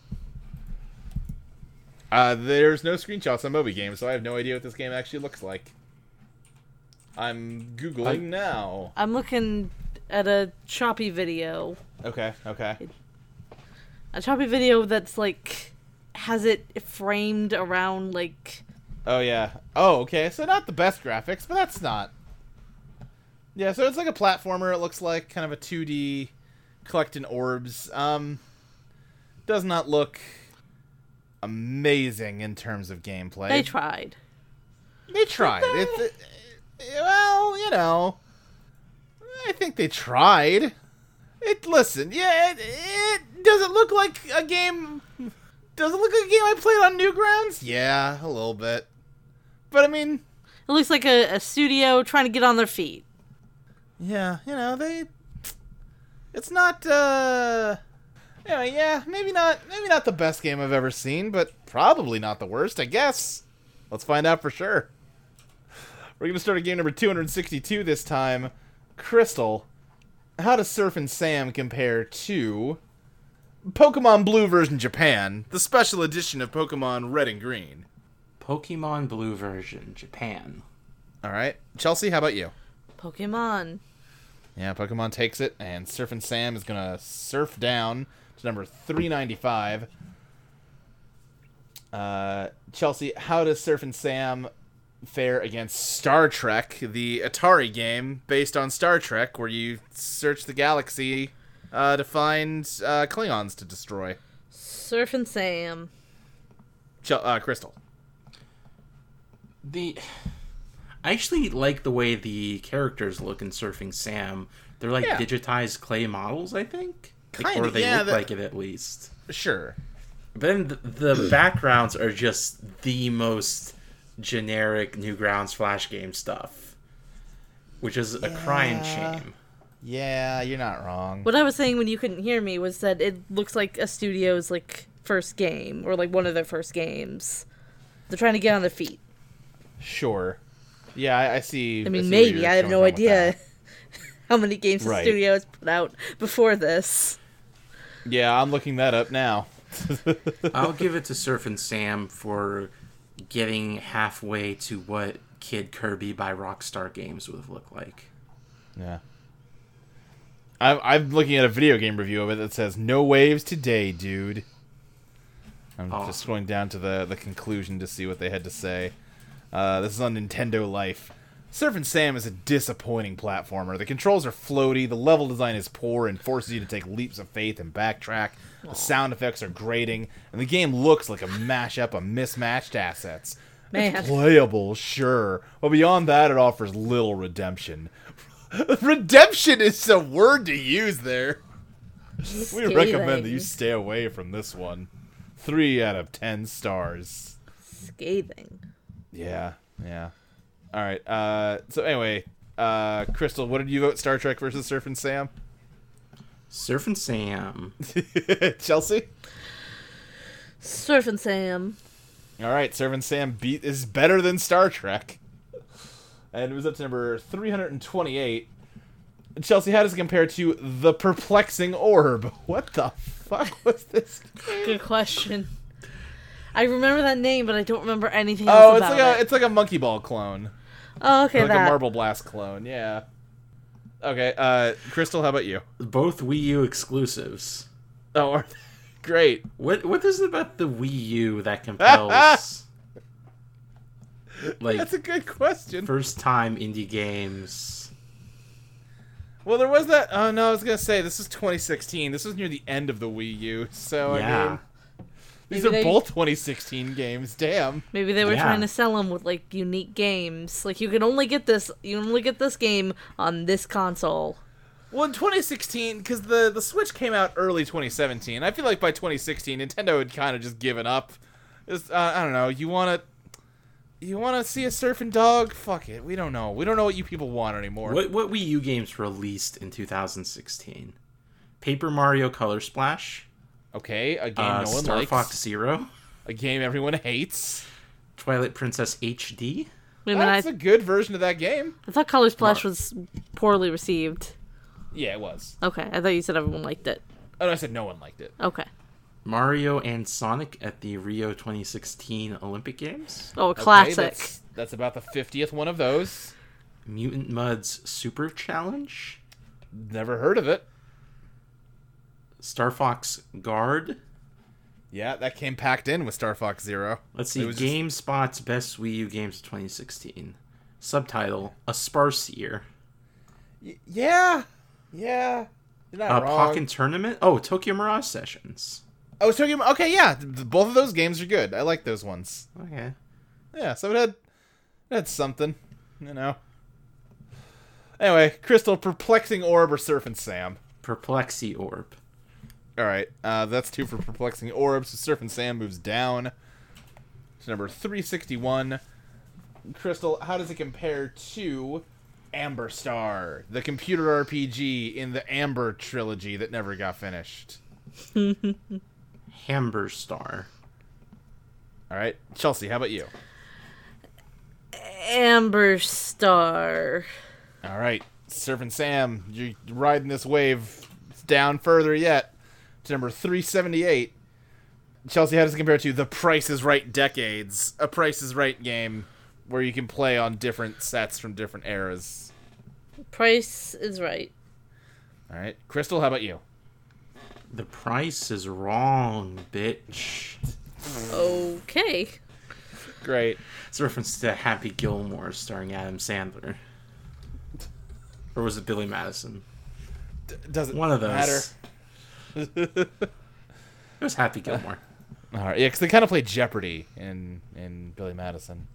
[SPEAKER 2] Uh, there's no screenshots on Moby Games, so I have no idea what this game actually looks like. I'm googling
[SPEAKER 4] I-
[SPEAKER 2] now.
[SPEAKER 3] I'm looking at a choppy video.
[SPEAKER 2] Okay, okay.
[SPEAKER 3] A choppy video that's like has it framed around like
[SPEAKER 2] Oh yeah. Oh, okay. So not the best graphics, but that's not. Yeah, so it's like a platformer. It looks like kind of a 2D collecting orbs. Um, does not look amazing in terms of gameplay.
[SPEAKER 3] they tried.
[SPEAKER 2] They tried. It's it, well, you know, I think they tried. It listen, yeah. It, it does it look like a game? Does it look like a game I played on Newgrounds? Yeah, a little bit. But I mean,
[SPEAKER 3] It looks like a, a studio trying to get on their feet.
[SPEAKER 2] yeah, you know they. It's not. uh Anyway, yeah, maybe not. Maybe not the best game I've ever seen, but probably not the worst. I guess. Let's find out for sure. We're gonna start at game number 262 this time. Crystal, how does Surfin' Sam compare to Pokemon Blue version Japan, the special edition of Pokemon Red and Green?
[SPEAKER 4] Pokemon Blue version, Japan.
[SPEAKER 2] All right, Chelsea, how about you?
[SPEAKER 3] Pokemon.
[SPEAKER 2] Yeah, Pokemon takes it, and Surfin' Sam is gonna surf down to number 395. Uh, Chelsea, how does Surfin' Sam fare against Star Trek, the Atari game based on Star Trek, where you search the galaxy uh, to find uh, Klingons to destroy?
[SPEAKER 3] Surfin' Sam.
[SPEAKER 2] Ch- uh, Crystal.
[SPEAKER 4] The I actually like the way the characters look in Surfing Sam. They're like
[SPEAKER 2] Yeah.
[SPEAKER 4] digitized clay models, I think.
[SPEAKER 2] Kinda,
[SPEAKER 4] or they
[SPEAKER 2] yeah,
[SPEAKER 4] look
[SPEAKER 2] the-
[SPEAKER 4] like it at least.
[SPEAKER 2] Sure.
[SPEAKER 4] But then the, the backgrounds are just the most generic Newgrounds Flash game stuff, which is a crying shame.
[SPEAKER 2] Yeah, you're not wrong.
[SPEAKER 3] What I was saying when you couldn't hear me was that it looks like a studio's like first game or like one of their first games. They're trying to get on their feet.
[SPEAKER 2] Sure. Yeah, I, I see.
[SPEAKER 3] I
[SPEAKER 2] see
[SPEAKER 3] mean,
[SPEAKER 2] where
[SPEAKER 3] maybe I have no idea how many games the studio has put out before this.
[SPEAKER 2] Yeah, I'm looking that up now.
[SPEAKER 4] I'll give it to Surfin' Sam for getting halfway to what Kid Kirby by Rockstar Games would have looked like.
[SPEAKER 2] Yeah. I'm, I'm looking at a video game review of it that says "No waves today, dude." I'm
[SPEAKER 4] Oh.
[SPEAKER 2] just going down to the the conclusion to see what they had to say. Uh, this is on Nintendo Life. Surfin' Sam is a disappointing platformer. The controls are floaty, the level design is poor and forces you to take leaps of faith and backtrack. The sound effects are grating, and the game looks like a mashup of mismatched assets.
[SPEAKER 3] Man.
[SPEAKER 2] It's playable, sure, but beyond that, it offers little redemption. redemption is a word to use there. We recommend that you stay away from this one. Three out of ten stars.
[SPEAKER 3] Scathing.
[SPEAKER 2] Yeah, yeah. All right. Uh, so anyway, uh, Crystal, what did you vote? Star Trek versus Surfin' Sam.
[SPEAKER 4] Surfin' Sam.
[SPEAKER 2] Chelsea.
[SPEAKER 3] Surfin' Sam.
[SPEAKER 2] All right, Surfin' Sam beat is better than Star Trek, and it was up to number three hundred and twenty-eight. Chelsea, how does it compare to the Perplexing Orb? What the fuck was this?
[SPEAKER 3] Good question. I remember that name, but I don't remember anything
[SPEAKER 2] Oh,
[SPEAKER 3] else
[SPEAKER 2] it's
[SPEAKER 3] about
[SPEAKER 2] like a it's like a Monkey Ball clone,
[SPEAKER 3] oh, okay,
[SPEAKER 2] like
[SPEAKER 3] that.
[SPEAKER 2] a Marble Blast clone. Yeah. Okay, uh, Crystal, how about you?
[SPEAKER 4] Both Wii U exclusives.
[SPEAKER 2] Oh, are- great.
[SPEAKER 4] What what is it about the Wii U that compels like
[SPEAKER 2] That's a good question.
[SPEAKER 4] first time indie games?
[SPEAKER 2] Well, there was that. Oh no, I was gonna say this is 2016. This was near the end of the Wii U, so I
[SPEAKER 4] Yeah.
[SPEAKER 2] mean, These
[SPEAKER 3] Maybe
[SPEAKER 2] are
[SPEAKER 3] they-
[SPEAKER 2] both 2016 games. Damn.
[SPEAKER 3] Maybe they were
[SPEAKER 4] Yeah.
[SPEAKER 3] trying to sell them with like unique games. Like you can only get this, you only get this game on this console.
[SPEAKER 2] Well, in 2016, because the the Switch came out early 2017. I feel like by 2016, Nintendo had kind of just given up. Just, uh, I don't know. You want to. You want to see a surfing dog? Fuck it. We don't know. We don't know what you people want anymore.
[SPEAKER 4] What what Wii U games released in 2016? Paper Mario Color Splash,
[SPEAKER 2] Okay, a game
[SPEAKER 4] uh,
[SPEAKER 2] no one
[SPEAKER 4] Star
[SPEAKER 2] likes.
[SPEAKER 4] Fox Zero,
[SPEAKER 2] A game everyone hates.
[SPEAKER 4] Twilight Princess HD.
[SPEAKER 3] Wait a minute,
[SPEAKER 2] That's
[SPEAKER 3] I,
[SPEAKER 2] a good version of that game.
[SPEAKER 3] I thought Color Splash was poorly received.
[SPEAKER 2] Yeah, it was.
[SPEAKER 3] Okay, I thought you said everyone liked it.
[SPEAKER 2] Oh, I said no one liked it.
[SPEAKER 3] Okay.
[SPEAKER 4] Mario and Sonic at the Rio 2016 Olympic Games.
[SPEAKER 3] Oh, a
[SPEAKER 2] Okay,
[SPEAKER 3] classic.
[SPEAKER 2] that's, that's about the 50th one of those.
[SPEAKER 4] Mutant Mudds Super Challenge.
[SPEAKER 2] Never heard of it.
[SPEAKER 4] Star Fox Guard.
[SPEAKER 2] Yeah, that came packed in with Star Fox Zero.
[SPEAKER 4] Let's see.
[SPEAKER 2] was just-
[SPEAKER 4] GameSpot's Best Wii U Games of 2016. Subtitle: A Sparse Year.
[SPEAKER 2] Y- yeah, yeah. You're not
[SPEAKER 4] Uh,
[SPEAKER 2] wrong.
[SPEAKER 4] Pokken Tournament. Oh, Tokyo Mirage Sessions.
[SPEAKER 2] Oh, you okay? Yeah, both of those games are good. I like those ones.
[SPEAKER 4] Okay.
[SPEAKER 2] Yeah, so it had it had something, you know. Anyway, Crystal, perplexing orb or Surfin' Sam.
[SPEAKER 4] Perplexi Orb.
[SPEAKER 2] All right, uh, that's two for perplexing orbs. So Surfin' Sam moves down to number three sixty one. Crystal, how does it compare to Amber Star, the computer RPG in the Amber trilogy that never got finished?
[SPEAKER 4] Amber Star.
[SPEAKER 2] All right, Chelsea, how about you?
[SPEAKER 3] Amber Star.
[SPEAKER 2] All right, Surfing Sam, you're riding this wave down further yet to number 378. Chelsea, how does it compare to The Price is Right Decades, a Price is Right game where you can play on different sets from different eras?
[SPEAKER 3] Price is right.
[SPEAKER 2] All right, Crystal, how about you?
[SPEAKER 4] The price is wrong, bitch.
[SPEAKER 3] Okay.
[SPEAKER 2] Great.
[SPEAKER 4] It's a reference to Happy Gilmore starring Adam Sandler. Or was it Billy Madison?
[SPEAKER 2] D- doesn't
[SPEAKER 4] One of those.
[SPEAKER 2] matter.
[SPEAKER 4] It was Happy Gilmore.
[SPEAKER 2] All right, yeah, because they kind of play Jeopardy in in Billy Madison.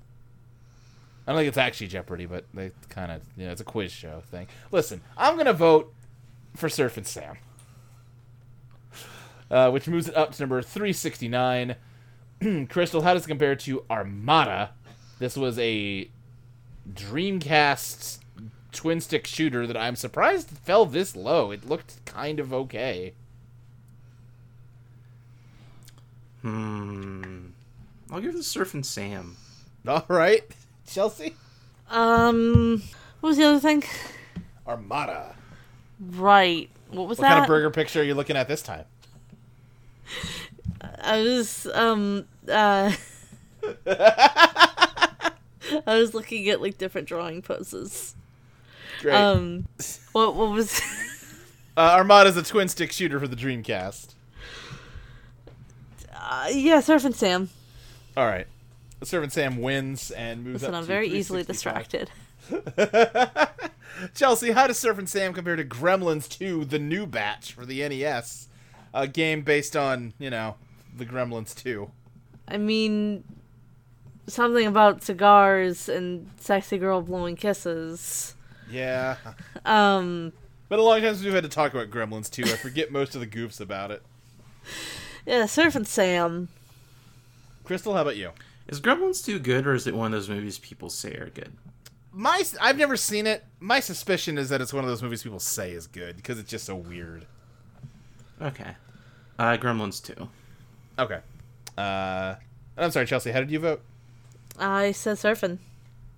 [SPEAKER 2] I don't think it's actually Jeopardy, but they kind of, you know, it's a quiz show thing. Listen, I'm gonna vote for Surfin' Sam, uh, which moves it up to number 369. Crystal, how does it compare to Armada? This was a Dreamcast twin stick shooter that I'm surprised fell this low. It looked kind of okay.
[SPEAKER 4] Hmm. I'll give the to Surfing Sam.
[SPEAKER 2] All right, Chelsea.
[SPEAKER 3] Um, what was the other thing?
[SPEAKER 2] Armada.
[SPEAKER 3] Right. What was
[SPEAKER 2] What
[SPEAKER 3] that?
[SPEAKER 2] What kind of burger picture are you looking at this time?
[SPEAKER 3] I was um uh I was looking at like different drawing poses.
[SPEAKER 2] Great.
[SPEAKER 3] Um what what was
[SPEAKER 2] uh, Armada's a twin stick shooter for the Dreamcast.
[SPEAKER 3] Uh, yeah, Surfin' Sam.
[SPEAKER 2] All right. Surfin' Sam wins and moves
[SPEAKER 3] Listen,
[SPEAKER 2] up
[SPEAKER 3] I'm very easily distracted.
[SPEAKER 2] Chelsea, how does Surfin' Sam compare to Gremlins 2, the new batch for the NES? A game based on, you know, the Gremlins 2.
[SPEAKER 3] I mean something about cigars and sexy girl blowing kisses.
[SPEAKER 2] Yeah.
[SPEAKER 3] Um
[SPEAKER 2] Been a long time since we've had to talk about Gremlins 2. I forget most of the goofs about it.
[SPEAKER 3] Yeah, Surfing Sam.
[SPEAKER 2] Crystal, how about you?
[SPEAKER 4] Is Gremlins 2 good, or is it one of those movies people say are good?
[SPEAKER 2] My, I've never seen it. My suspicion is that it's one of those movies people say is good because it's just so weird.
[SPEAKER 4] Okay. Uh, Gremlins 2.
[SPEAKER 2] Okay. Uh, I'm sorry, Chelsea. How did you vote?
[SPEAKER 3] I said surfing.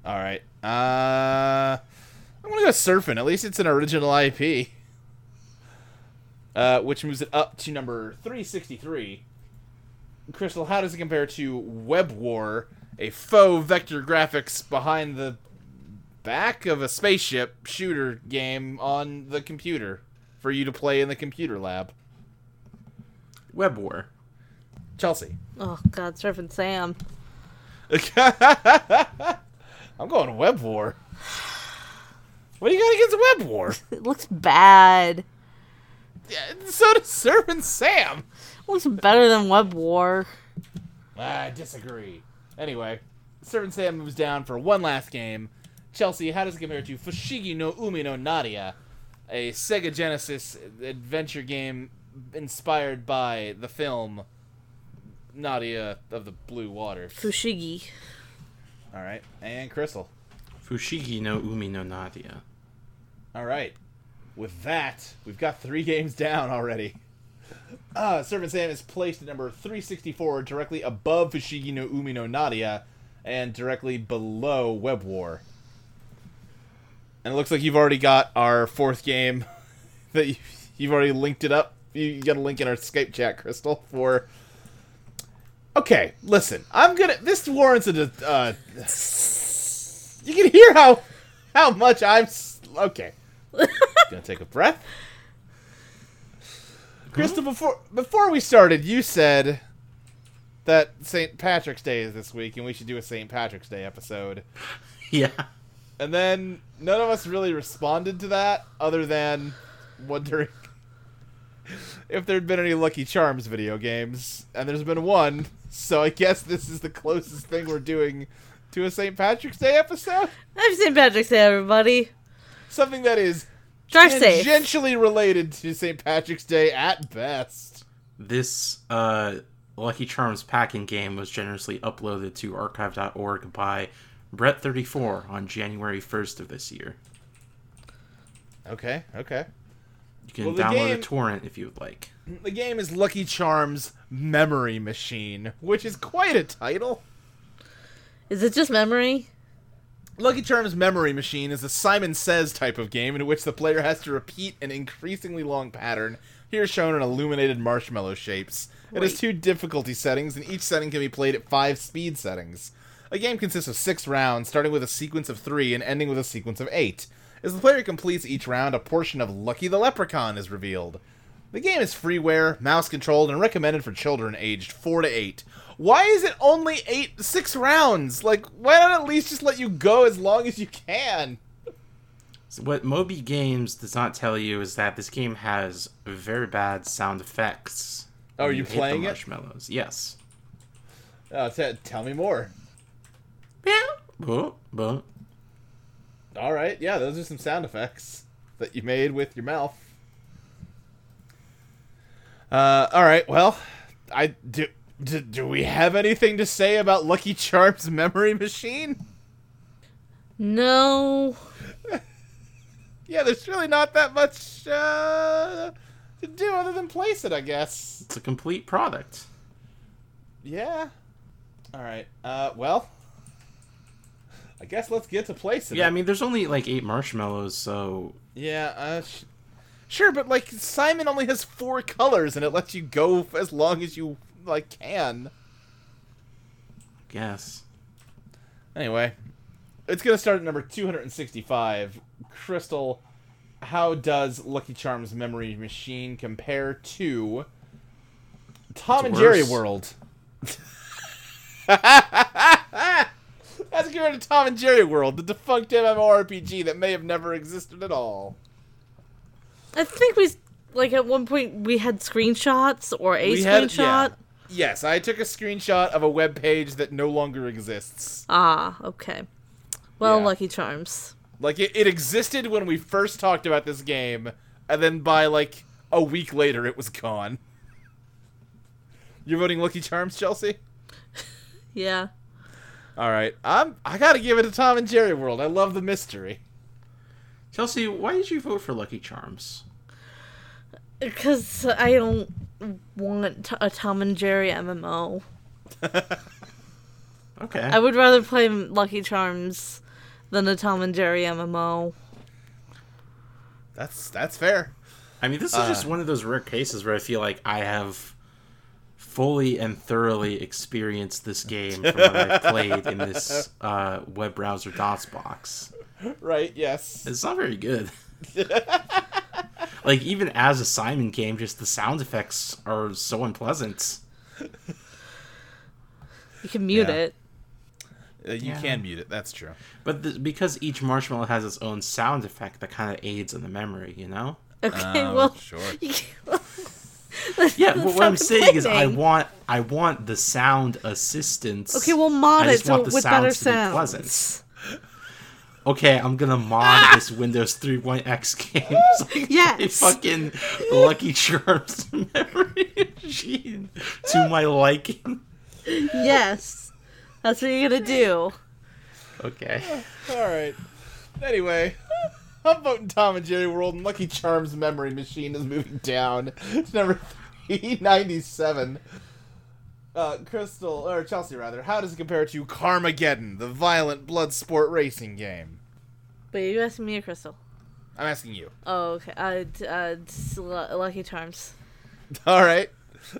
[SPEAKER 2] All right. Uh, I'm gonna go surfing. At least it's an original IP. Uh, which moves it up to number 363. Crystal, how does it compare to Web War, a faux vector graphics behind the back of a spaceship shooter game on the computer for you to play in the computer lab?
[SPEAKER 4] Web War.
[SPEAKER 2] Chelsea.
[SPEAKER 3] Oh god, Surfin' Sam.
[SPEAKER 2] I'm going Web War. What do you got against Web War?
[SPEAKER 3] It looks bad.
[SPEAKER 2] Yeah, so does Surfin' Sam.
[SPEAKER 3] It looks better than Web War.
[SPEAKER 2] I disagree. Anyway, Surfin' Sam moves down for one last game. Chelsea, how does it compare to Fushigi no Umi no Nadia, a Sega Genesis adventure game inspired by the film Nadia of the Blue Water?
[SPEAKER 3] Fushigi.
[SPEAKER 2] All right, and Crystal.
[SPEAKER 4] Fushigi no Umi no Nadia.
[SPEAKER 2] All right. With that, we've got three games down already. Uh, Surfin' Sam is placed at number 364, directly above Fushigi no Umi no Nadia, and directly below Web War. And it looks like you've already got our fourth game that you, you've already linked it up. You, you got a link in our Skype chat, Crystal, for. Okay, listen. I'm gonna. This warrants a. Uh, you can hear how how much I'm. Okay. Gonna take a breath. Crystal, before before we started, you said that St. Patrick's Day is this week, and we should do a St. Patrick's Day episode.
[SPEAKER 4] Yeah.
[SPEAKER 2] And then none of us really responded to that, other than wondering if there'd been any Lucky Charms video games, and there's been one. So I guess this is the closest thing we're doing to a St. Patrick's Day episode.
[SPEAKER 3] I've St. Patrick's Day, everybody.
[SPEAKER 2] Something that is
[SPEAKER 3] Drive safe.
[SPEAKER 2] tangentially related to St. Patrick's Day at best.
[SPEAKER 4] This uh, Lucky Charms packing game was generously uploaded to archive.org by Brett34 on January 1st of this year.
[SPEAKER 2] Okay, okay.
[SPEAKER 4] You can
[SPEAKER 2] Well,
[SPEAKER 4] download
[SPEAKER 2] game-
[SPEAKER 4] a torrent if you would like.
[SPEAKER 2] The game is Lucky Charms Memory Machine, which is quite a title.
[SPEAKER 3] Is it just memory?
[SPEAKER 2] Lucky Charms Memory Machine is a Simon Says type of game in which the player has to repeat an increasingly long pattern, here shown in illuminated marshmallow shapes. It has two difficulty settings, and each setting can be played at five speed settings. A game consists of six rounds, starting with a sequence of three and ending with a sequence of eight. As the player completes each round, a portion of Lucky the Leprechaun is revealed. The game is freeware, mouse controlled, and recommended for children aged 4 to 8. Why is it only 8 6 rounds? Like why not at least just let you go as long as you can?
[SPEAKER 4] So what Moby Games does not tell you is that this game has very bad sound effects.
[SPEAKER 2] Oh, are
[SPEAKER 4] when
[SPEAKER 2] you
[SPEAKER 4] hit the
[SPEAKER 2] playing it?
[SPEAKER 4] marshmallows. Yes.
[SPEAKER 2] Uh, t- tell me more.
[SPEAKER 4] Buh, buh.
[SPEAKER 2] All right, yeah, those are some sound effects that you made with your mouth. Uh, all right, well, I do. Do, do we have anything to say about Lucky Charms Memory Machine?
[SPEAKER 3] No.
[SPEAKER 2] Yeah, there's really not that much uh, to do other than place it, I guess.
[SPEAKER 4] It's a complete product.
[SPEAKER 2] Yeah. All right. Uh, well, I guess let's get to placing.
[SPEAKER 4] Yeah. I mean, there's only like eight marshmallows, so
[SPEAKER 2] Yeah, uh, sh- sure, but like Simon only has four colors, and it lets you go as long as you like can.
[SPEAKER 4] guess.
[SPEAKER 2] Anyway, it's gonna start at number two hundred and sixty-five. Crystal, how does Lucky Charms Memory Machine compare to Tom
[SPEAKER 4] It's
[SPEAKER 2] and Jerry. World? That's compared to Tom and Jerry World, the defunct MMORPG that may have never existed at all.
[SPEAKER 3] I think we, like, at one point we had screenshots or a
[SPEAKER 2] We had-
[SPEAKER 3] screenshot.
[SPEAKER 2] yeah. Yes, I took a screenshot of a web page that no longer exists.
[SPEAKER 3] Ah, okay. Well,
[SPEAKER 2] Yeah.
[SPEAKER 3] Lucky Charms.
[SPEAKER 2] Like it, it existed when we first talked about this game, and then by like a week later, it was gone. You're voting Lucky Charms, Chelsea?
[SPEAKER 3] Yeah.
[SPEAKER 2] All right, I'm. I gotta give it to Tom and Jerry World. I love the mystery.
[SPEAKER 4] Chelsea, why did you vote for Lucky Charms?
[SPEAKER 3] Because I don't want t- a Tom and Jerry MMO.
[SPEAKER 4] Okay.
[SPEAKER 3] I would rather play Lucky Charms than a Tom and Jerry MMO.
[SPEAKER 2] That's that's fair.
[SPEAKER 4] I mean, this is just one of those rare cases where I feel like I have fully and thoroughly experienced this game from what I've played in this uh, web browser DOS box.
[SPEAKER 2] Right? Yes.
[SPEAKER 4] It's not very good. like even as a Simon game, just the sound effects are so unpleasant.
[SPEAKER 3] You can mute
[SPEAKER 2] Yeah.
[SPEAKER 3] it.
[SPEAKER 2] Uh, you
[SPEAKER 4] Yeah.
[SPEAKER 2] can mute it. That's true.
[SPEAKER 4] But th- because each marshmallow has its own sound effect, that kind of aids in the memory, you know.
[SPEAKER 3] Okay,
[SPEAKER 2] Oh,
[SPEAKER 3] well,
[SPEAKER 2] sure.
[SPEAKER 3] you can't-
[SPEAKER 4] Yeah, but what I'm saying is, I want I want the sound assistance.
[SPEAKER 3] Okay, well, mod
[SPEAKER 4] I
[SPEAKER 3] it
[SPEAKER 4] just
[SPEAKER 3] so
[SPEAKER 4] want the
[SPEAKER 3] with better
[SPEAKER 4] sounds to be
[SPEAKER 3] sounds.
[SPEAKER 4] Pleasant. Okay, I'm gonna mod ah! this Windows 3.x game so I can
[SPEAKER 3] Yes.
[SPEAKER 4] fucking Lucky Charms memory machine to my liking.
[SPEAKER 3] Yes, that's what you're gonna do.
[SPEAKER 4] Okay.
[SPEAKER 2] All right. Anyway, I'm voting Tom and Jerry World, and Lucky Charms Memory Machine is moving down to number 397. Uh, Crystal, or Chelsea rather, how does it compare to Carmageddon, the violent blood sport racing game?
[SPEAKER 3] Wait, are you asking me or Crystal?
[SPEAKER 2] I'm asking you.
[SPEAKER 3] Oh, okay. Uh, d- uh, Lucky Charms.
[SPEAKER 2] All right.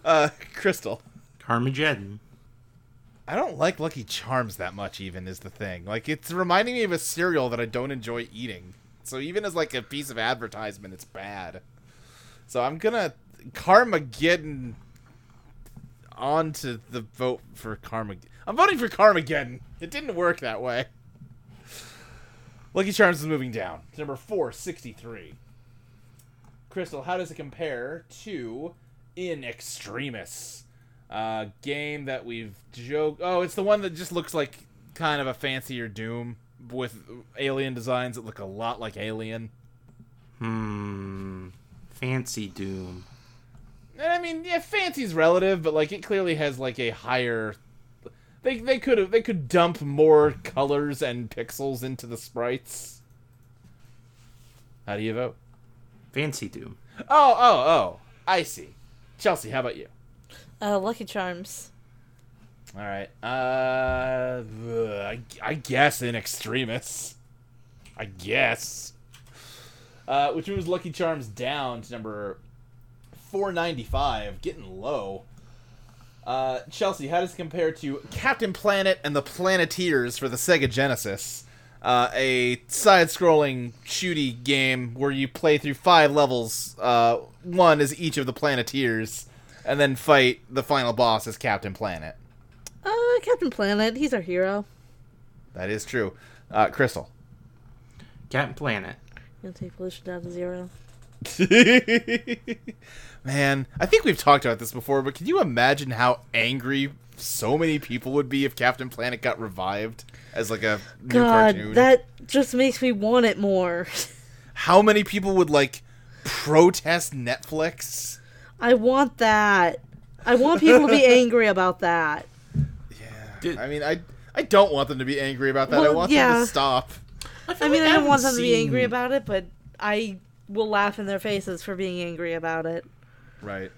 [SPEAKER 2] Uh, Crystal.
[SPEAKER 4] Carmageddon.
[SPEAKER 2] I don't like Lucky Charms that much. Even is the thing. Like it's reminding me of a cereal that I don't enjoy eating. So even as like a piece of advertisement, it's bad. So I'm gonna Carmageddon on to the vote for Carmageddon. I'm voting for Carmageddon. It didn't work that way. Lucky Charms is moving down to number 463. Crystal, how does it compare to In Extremis? Uh, game that we've joked. Oh, it's the one that just looks like kind of a fancier Doom with alien designs that look a lot like Alien.
[SPEAKER 4] Hmm. Fancy Doom.
[SPEAKER 2] And I mean, yeah, fancy's relative, but like it clearly has like a higher. They they could have they could dump more colors and pixels into the sprites. How do you vote?
[SPEAKER 4] Fancy Doom.
[SPEAKER 2] Oh oh oh! I see. Chelsea, how about you?
[SPEAKER 3] Uh, Lucky Charms.
[SPEAKER 2] All right. Uh, I, I guess in extremis. I guess. Uh, which moves Lucky Charms down to number 495, getting low. Uh, Chelsea, how does it compare to Captain Planet and the Planeteers for the Sega Genesis? Uh, a side-scrolling shooty game where you play through five levels. Uh, one is each of the Planeteers, and then fight the final boss as Captain Planet.
[SPEAKER 3] Uh, Captain Planet. He's our hero.
[SPEAKER 2] That is true. Uh, Crystal.
[SPEAKER 4] Captain Planet.
[SPEAKER 3] Gonna take pollution down to zero.
[SPEAKER 2] Man, I think we've talked about this before, but can you imagine how angry so many people would be if Captain Planet got revived as like a new
[SPEAKER 3] God,
[SPEAKER 2] cartoon?
[SPEAKER 3] that just makes me want it more.
[SPEAKER 2] How many people would like protest Netflix?
[SPEAKER 3] I want that. I want people to be angry about that.
[SPEAKER 4] Dude,
[SPEAKER 2] I mean, I I don't want them to be angry about that. I
[SPEAKER 3] Well,
[SPEAKER 2] want them to stop.
[SPEAKER 3] I mean, I don't want them to be angry about it, but I will laugh in their faces for being angry about it.
[SPEAKER 2] Right.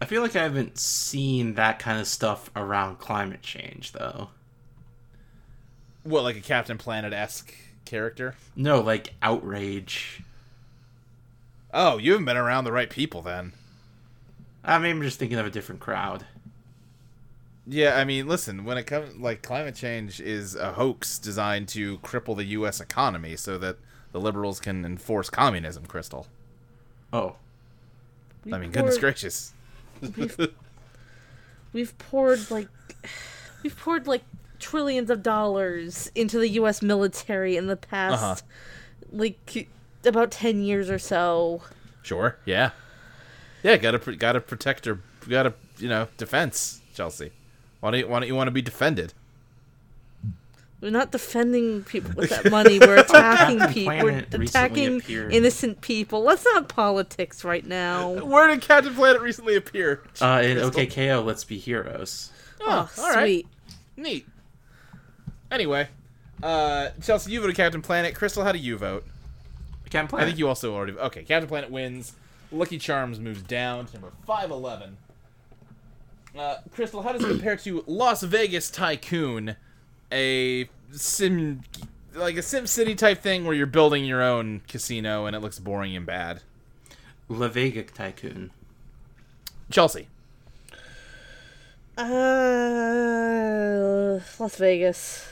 [SPEAKER 4] I feel like I haven't seen that kind of stuff around climate change, though.
[SPEAKER 2] What, like a Captain Planet esque character?
[SPEAKER 4] No, like outrage.
[SPEAKER 2] Oh, you haven't been around the right people then.
[SPEAKER 4] I mean, I'm just thinking of a different crowd.
[SPEAKER 2] Yeah, I mean, listen, when it comes like climate change is a hoax designed to cripple the US economy so that the liberals can enforce communism, Crystal.
[SPEAKER 4] Oh,
[SPEAKER 2] I mean, goodness gracious.
[SPEAKER 3] We've poured like we've poured like trillions of dollars into the U.S. military in the past,
[SPEAKER 2] Uh-huh.
[SPEAKER 3] like about ten years or so.
[SPEAKER 2] Sure. Yeah. Yeah, got to got to protect her got to, you know, defense, Chelsea. Why don't you, why don't you want to be defended?
[SPEAKER 3] We're not defending people with that money. We're attacking people. We're attacking innocent people. Let's not politics right now.
[SPEAKER 2] Where did Captain Planet recently appear?
[SPEAKER 4] uh, in OKKO, Let's Be Heroes.
[SPEAKER 3] Oh,
[SPEAKER 2] all right.
[SPEAKER 3] sweet.
[SPEAKER 2] Neat. Anyway, uh, Chelsea, you voted Captain Planet. Crystal, how do you vote?
[SPEAKER 4] Captain Planet.
[SPEAKER 2] I think you also already. Okay, Captain Planet wins. Lucky Charms moves down to number 511. Uh, Crystal, how does it compare to Las Vegas Tycoon, a sim, like a Sim City type thing where you're building your own casino and it looks boring and bad?
[SPEAKER 4] La Vega Tycoon.
[SPEAKER 2] Chelsea,
[SPEAKER 3] Uh, Las Vegas.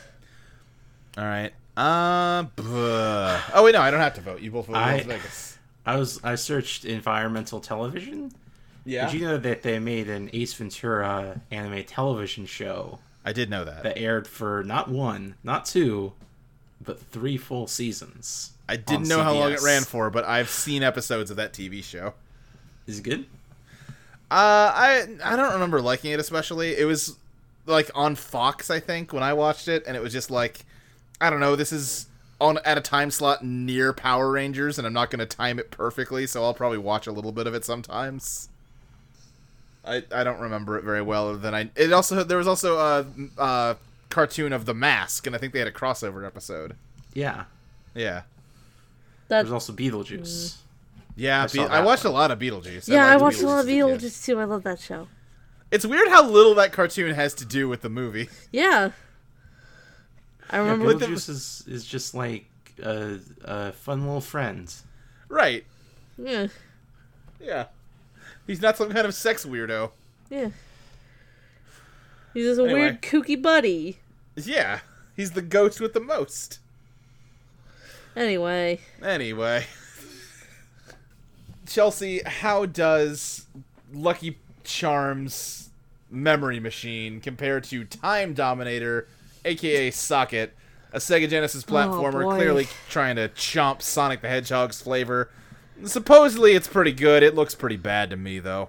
[SPEAKER 2] all right. Uh, buh. oh wait, no, I don't have to vote. You both voted
[SPEAKER 4] I-
[SPEAKER 2] Las Vegas.
[SPEAKER 4] I was I searched environmental television.
[SPEAKER 2] Yeah,
[SPEAKER 4] Did you know that they made an Ace Ventura anime television show
[SPEAKER 2] I did know that.
[SPEAKER 4] that aired for not one, not two, but three full seasons?
[SPEAKER 2] I didn't know how long it ran for, but I've seen episodes of that TV show.
[SPEAKER 4] Is it good?
[SPEAKER 2] Uh, I I don't remember liking it especially. It was like on Fox, I think, when I watched it, and it was just like, I don't know. This is on at a time slot near Power Rangers, and I'm not going to time it perfectly, so I'll probably watch a little bit of it sometimes. I I don't remember it very well. Then I, it also there was also a, a cartoon of the Mask, and I think they had a crossover episode.
[SPEAKER 4] Yeah.
[SPEAKER 2] Yeah.
[SPEAKER 3] That
[SPEAKER 4] There's also Beetlejuice. Mm.
[SPEAKER 2] Yeah,
[SPEAKER 4] I
[SPEAKER 2] I,
[SPEAKER 4] saw
[SPEAKER 2] I watched
[SPEAKER 4] one.
[SPEAKER 2] a lot of Beetlejuice.
[SPEAKER 3] yeah, I
[SPEAKER 2] liked
[SPEAKER 3] watched a lot of
[SPEAKER 2] as a kid.
[SPEAKER 3] Beetlejuice too. I love that show.
[SPEAKER 2] It's weird how little that cartoon has to do with the movie.
[SPEAKER 3] Yeah. I
[SPEAKER 4] Yeah,
[SPEAKER 3] remember.
[SPEAKER 2] the-
[SPEAKER 4] Beetlejuice is, is just like a, a fun little friend.
[SPEAKER 2] Right.
[SPEAKER 3] yeah,
[SPEAKER 2] Yeah. He's not some kind of sex weirdo.
[SPEAKER 3] yeah. He's just a
[SPEAKER 2] Anyway.
[SPEAKER 3] weird kooky buddy.
[SPEAKER 2] Yeah. He's the ghost with the most.
[SPEAKER 3] Anyway,
[SPEAKER 2] Anyway. Chelsea, how does Lucky Charms Memory Machine compare to Time Dominator, aka Socket, a Sega Genesis oh, platformer
[SPEAKER 3] boy.
[SPEAKER 2] clearly trying to chomp Sonic the Hedgehog's flavor? Supposedly it's pretty good. It looks pretty bad to me though.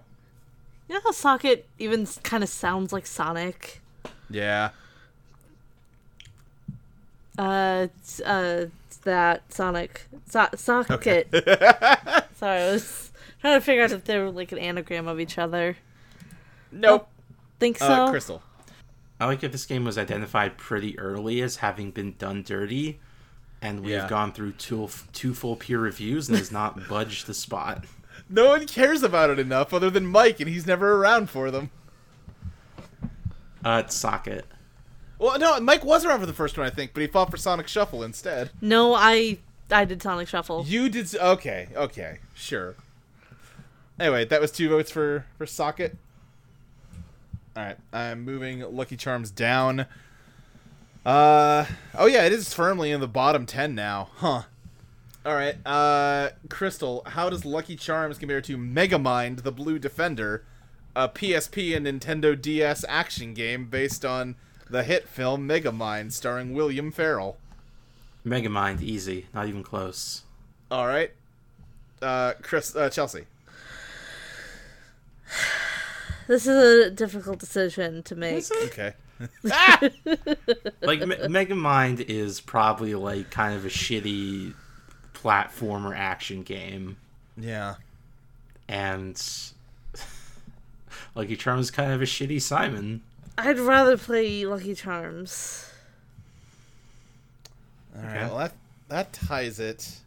[SPEAKER 3] you know how Socket even kind of sounds like Sonic?
[SPEAKER 2] Yeah.
[SPEAKER 3] Uh, it's, uh, that Sonic so- Socket. Sorry, I was trying to figure out if they were like an anagram of each other.
[SPEAKER 2] Nope.
[SPEAKER 3] Think so?
[SPEAKER 2] Uh, Crystal.
[SPEAKER 4] I like that this game was identified pretty early as having been done dirty, and we've
[SPEAKER 2] Yeah.
[SPEAKER 4] gone through two, two full peer reviews and has not budged the spot.
[SPEAKER 2] No one cares about it enough other than Mike, and he's never around for them.
[SPEAKER 4] Uh, it's Socket.
[SPEAKER 2] Well, no, Mike was around for the first one, I think, but he fought for Sonic Shuffle instead.
[SPEAKER 3] No, I I did Sonic Shuffle.
[SPEAKER 2] You did. s- Okay, okay, sure. Anyway, that was two votes for for Socket. All right, I'm moving Lucky Charms down. Uh oh yeah, it is firmly in the bottom ten now, huh? All right, uh, Crystal, how does Lucky Charms compare to Megamind: The Blue Defender, a PSP and Nintendo DS action game based on the hit film Megamind, starring William Ferrell?
[SPEAKER 4] Megamind, easy, not even close.
[SPEAKER 2] All right, uh, Chris, uh, Chelsea.
[SPEAKER 3] This is a difficult decision to make.
[SPEAKER 2] Okay.
[SPEAKER 4] Like Me- Megamind is probably like kind of a shitty platformer action game,
[SPEAKER 2] Yeah.
[SPEAKER 4] and Lucky Charms is kind of a shitty Simon.
[SPEAKER 3] I'd rather play Lucky Charms.
[SPEAKER 2] All right.
[SPEAKER 4] Okay.
[SPEAKER 2] Well, that that ties it.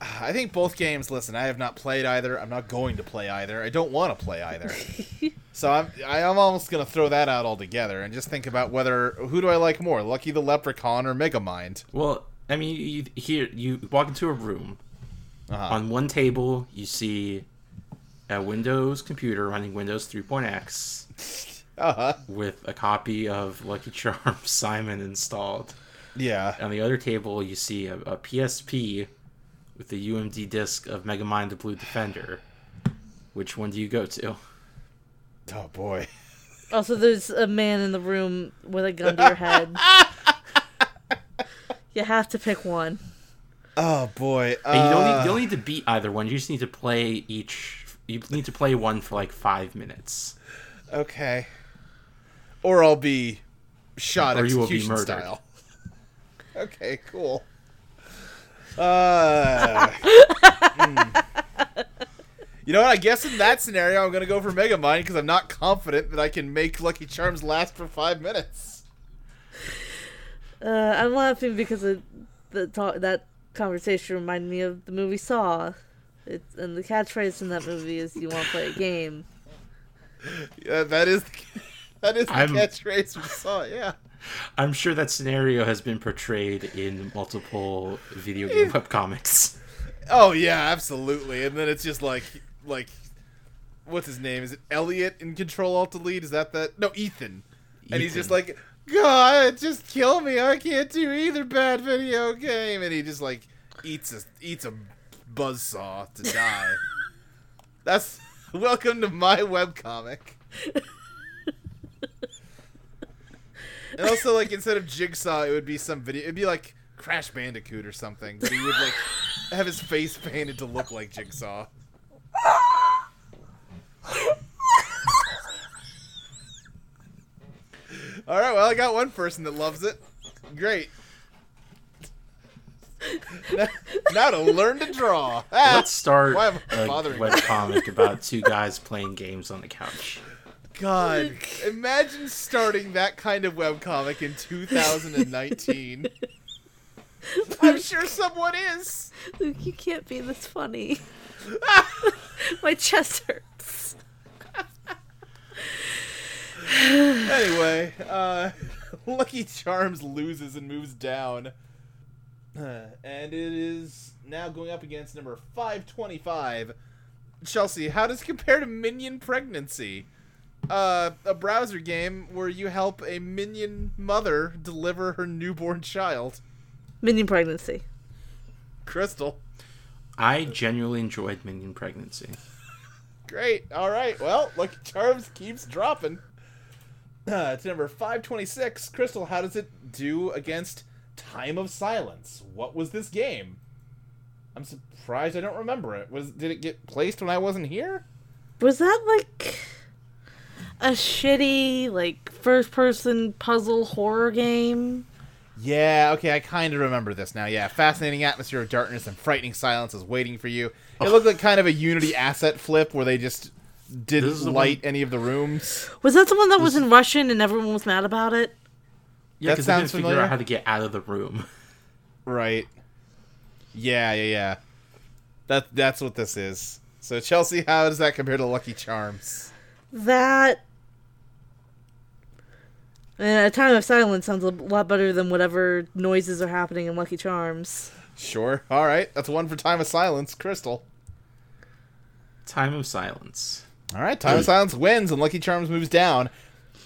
[SPEAKER 2] I think both games. Listen, I have not played either. I'm not going to play either. I don't want to play either. so I'm I'm almost gonna throw that out altogether and just think about whether who do I like more, Lucky the Leprechaun or Megamind?
[SPEAKER 4] Well, I mean, you here you walk into a room.
[SPEAKER 2] Uh-huh.
[SPEAKER 4] On one table, you see a Windows computer running Windows 3.x
[SPEAKER 2] Uh-huh.
[SPEAKER 4] with a copy of Lucky Charms Simon installed.
[SPEAKER 2] Yeah.
[SPEAKER 4] On the other table, you see a, a PSP with the UMD disc of Mega Megamind the Blue Defender. Which one do you go to?
[SPEAKER 2] Oh boy.
[SPEAKER 3] Also, there's a man in the room with a gun to your head. you have to pick one.
[SPEAKER 2] Oh boy.
[SPEAKER 4] And you don't need
[SPEAKER 2] Uh,
[SPEAKER 4] you don't need to beat either one. You just need to play each. You need to play one for like five minutes.
[SPEAKER 2] Okay. Or I'll be shot
[SPEAKER 4] Or you will be
[SPEAKER 2] execution
[SPEAKER 4] murdered.
[SPEAKER 2] style. okay, cool. Uh, hmm. You know what? I guess in that scenario, I'm gonna go for Megamind because I'm not confident that I can make Lucky Charms last for five minutes.
[SPEAKER 3] Uh, I'm laughing because of the ta- that conversation reminded me of the movie Saw. It's, and the catchphrase in that movie is "You want to play a game."
[SPEAKER 2] Yeah, that is that is the
[SPEAKER 4] I'm-
[SPEAKER 2] catchphrase we saw. Yeah.
[SPEAKER 4] I'm sure that scenario has been portrayed in multiple video game webcomics.
[SPEAKER 2] Oh yeah, absolutely. And then it's just like like what's his name? Is it Elliot in Control Alt Delete? Is that that? No, Ethan. And he's just like, God, just kill me. I can't do either bad video game. And he just like eats a eats a buzzsaw to die. That's welcome to my webcomic. And also, like instead of Jigsaw, it would be some video. It'd be like Crash Bandicoot or something. But he would like have his face painted to look like Jigsaw. All right, well, I got one person that loves it. Great. now, to learn to draw. Ah,
[SPEAKER 4] Let's start a
[SPEAKER 2] web
[SPEAKER 4] comic about two guys playing games on the couch.
[SPEAKER 2] God, imagine starting that kind of webcomic in 2019. I'm sure someone is.
[SPEAKER 3] Luke, you can't be this funny. My chest hurts.
[SPEAKER 2] Anyway, uh, Lucky Charms loses and moves down. Uh, and it is now going up against number 525. Chelsea, how does it compare to Minion Pregnancy? Uh, a browser game where you help a minion mother deliver her newborn child.
[SPEAKER 3] Minion pregnancy.
[SPEAKER 2] Crystal.
[SPEAKER 4] I genuinely enjoyed Minion Pregnancy.
[SPEAKER 2] Great. All right. Well, Lucky Charms keeps dropping. Uh, to number 526. Crystal, how does it do against Time of Silence? What was this game? I'm surprised I don't remember it. Was did it get placed when I wasn't here?
[SPEAKER 3] Was that like a shitty like first person puzzle horror game?
[SPEAKER 2] Yeah, okay, I kind of remember this now. Yeah, fascinating atmosphere of darkness and frightening silence is waiting for you. It looked like kind of a Unity asset flip where they just didn't
[SPEAKER 4] is the
[SPEAKER 2] light any of the rooms.
[SPEAKER 3] Was that the one that was in Russian and everyone was mad about it?
[SPEAKER 4] Yeah,
[SPEAKER 2] That
[SPEAKER 4] because they didn't
[SPEAKER 2] sounds
[SPEAKER 4] figure out how to get out of the room.
[SPEAKER 2] Right. Yeah, yeah, yeah. That that's what this is. So Chelsea, how does that compare to Lucky Charms?
[SPEAKER 3] That and a time of silence sounds a lot better than whatever noises are happening in Lucky Charms.
[SPEAKER 2] Sure. All right. That's one for Time of Silence, Crystal.
[SPEAKER 4] Time of Silence.
[SPEAKER 2] All right. Time of Silence wins and Lucky Charms moves down.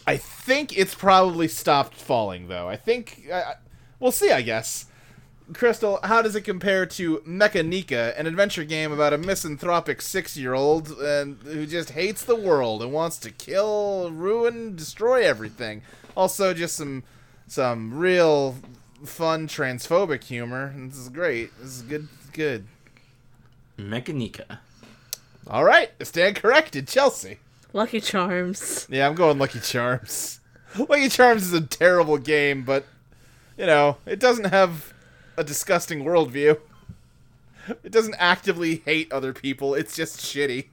[SPEAKER 2] I think it's probably stopped falling though. I think uh, we'll see. I guess. Crystal, how does it compare to Mechanica, an adventure game about a misanthropic six-year-old and who just hates the world and wants to kill, ruin, destroy everything? Also, just some some real fun transphobic humor. This is great. This is good. Good.
[SPEAKER 4] Mechanica.
[SPEAKER 2] All right, stand corrected, Chelsea.
[SPEAKER 3] Lucky Charms.
[SPEAKER 2] Yeah, I'm going Lucky Charms. Lucky Charms is a terrible game, but you know, it doesn't have a disgusting worldview. It doesn't actively hate other people, it's just shitty.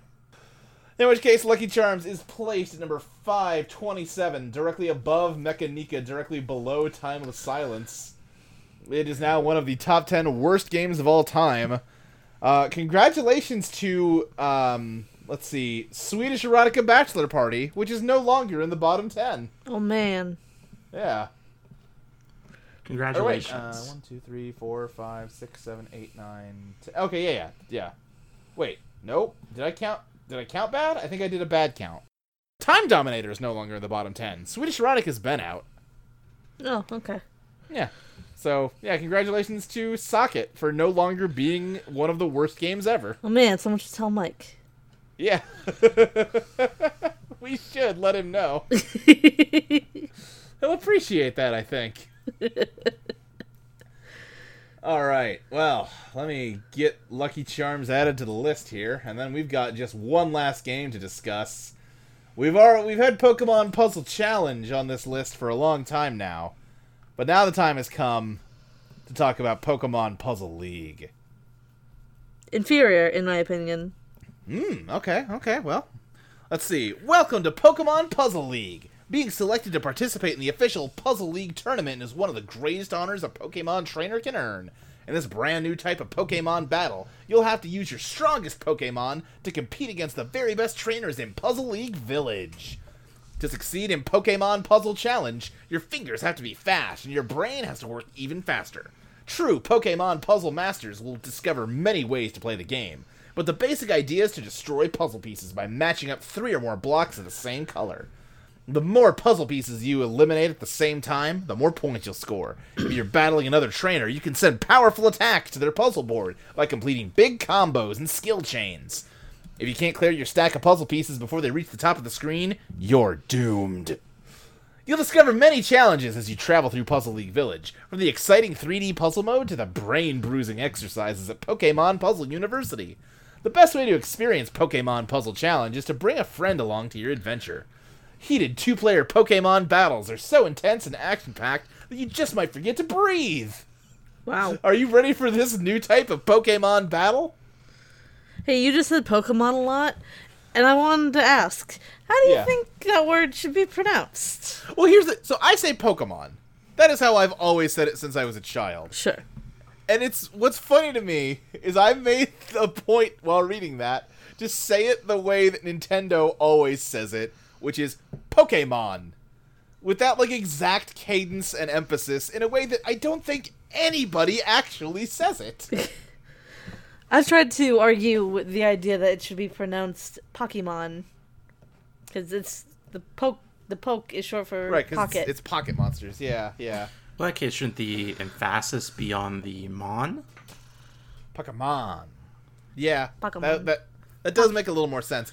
[SPEAKER 2] In which case, Lucky Charms is placed at number 527, directly above Mechanica, directly below Timeless Silence. It is now one of the top 10 worst games of all time. Uh, congratulations to, um, let's see, Swedish Erotica Bachelor Party, which is no longer in the bottom 10.
[SPEAKER 3] Oh man.
[SPEAKER 2] Yeah. Or wait,
[SPEAKER 4] Congratulations.
[SPEAKER 2] uh, one, two, three, four, five, six, seven, eight, nine, ten. Okay, yeah, yeah, yeah. Wait, nope. Did I count? Did I count bad? I think I did a bad count. Time Dominator is no longer in the bottom ten. Swedish Erotic has been out.
[SPEAKER 3] Oh, okay.
[SPEAKER 2] Yeah. So yeah, congratulations to Socket for no longer being one of the worst games ever.
[SPEAKER 3] Oh man, someone should tell Mike.
[SPEAKER 2] Yeah. we should let him know. He'll appreciate that, I think. All right. Well, let me get Lucky Charms added to the list here, and then we've got just one last game to discuss. We've already we've had Pokemon Puzzle Challenge on this list for a long time now, but now the time has come to talk about Pokemon Puzzle League.
[SPEAKER 3] Inferior, in my opinion.
[SPEAKER 2] Hmm, okay, okay, well. Let's see. Welcome to Pokemon Puzzle League. Being selected to participate in the official Puzzle League tournament is one of the greatest honors a Pokemon trainer can earn. In this brand new type of Pokemon battle, you'll have to use your strongest Pokemon to compete against the very best trainers in Puzzle League Village. To succeed in Pokemon Puzzle Challenge, your fingers have to be fast and your brain has to work even faster. True Pokemon Puzzle Masters will discover many ways to play the game, but the basic idea is to destroy puzzle pieces by matching up three or more blocks of the same color. The more puzzle pieces you eliminate at the same time, the more points you'll score. If you're battling another trainer, you can send powerful attacks to their puzzle board by completing big combos and skill chains. If you can't clear your stack of puzzle pieces before they reach the top of the screen, you're doomed. You'll discover many challenges as you travel through Puzzle League Village, from the exciting 3D puzzle mode to the brain bruising exercises at Pokemon Puzzle University. The best way to experience Pokemon Puzzle Challenge is to bring a friend along to your adventure. Heated two player Pokemon battles are so intense and action packed that you just might forget to breathe.
[SPEAKER 3] Wow.
[SPEAKER 2] Are you ready for this new type of Pokemon battle?
[SPEAKER 3] Hey, you just said Pokemon a lot, and I wanted to ask, how do you
[SPEAKER 2] Yeah.
[SPEAKER 3] think that word should be pronounced?
[SPEAKER 2] Well, here's the. So I say Pokemon. That is how I've always said it since I was a child.
[SPEAKER 3] Sure.
[SPEAKER 2] And it's what's funny to me is I made a point while reading that to say it the way that Nintendo always says it, which is Pokemon. With that like exact cadence and emphasis in a way that I don't think anybody actually says it.
[SPEAKER 3] I've tried to argue with the idea that it should be pronounced Pokemon, because it's the poke. The poke is short for
[SPEAKER 2] right, because
[SPEAKER 3] pocket.
[SPEAKER 2] it's, it's pocket monsters. Yeah, yeah.
[SPEAKER 4] Well, that case, shouldn't the emphasis be on the mon?
[SPEAKER 2] Pokemon. Yeah,
[SPEAKER 3] Pokemon.
[SPEAKER 2] That, that that does make a little more sense.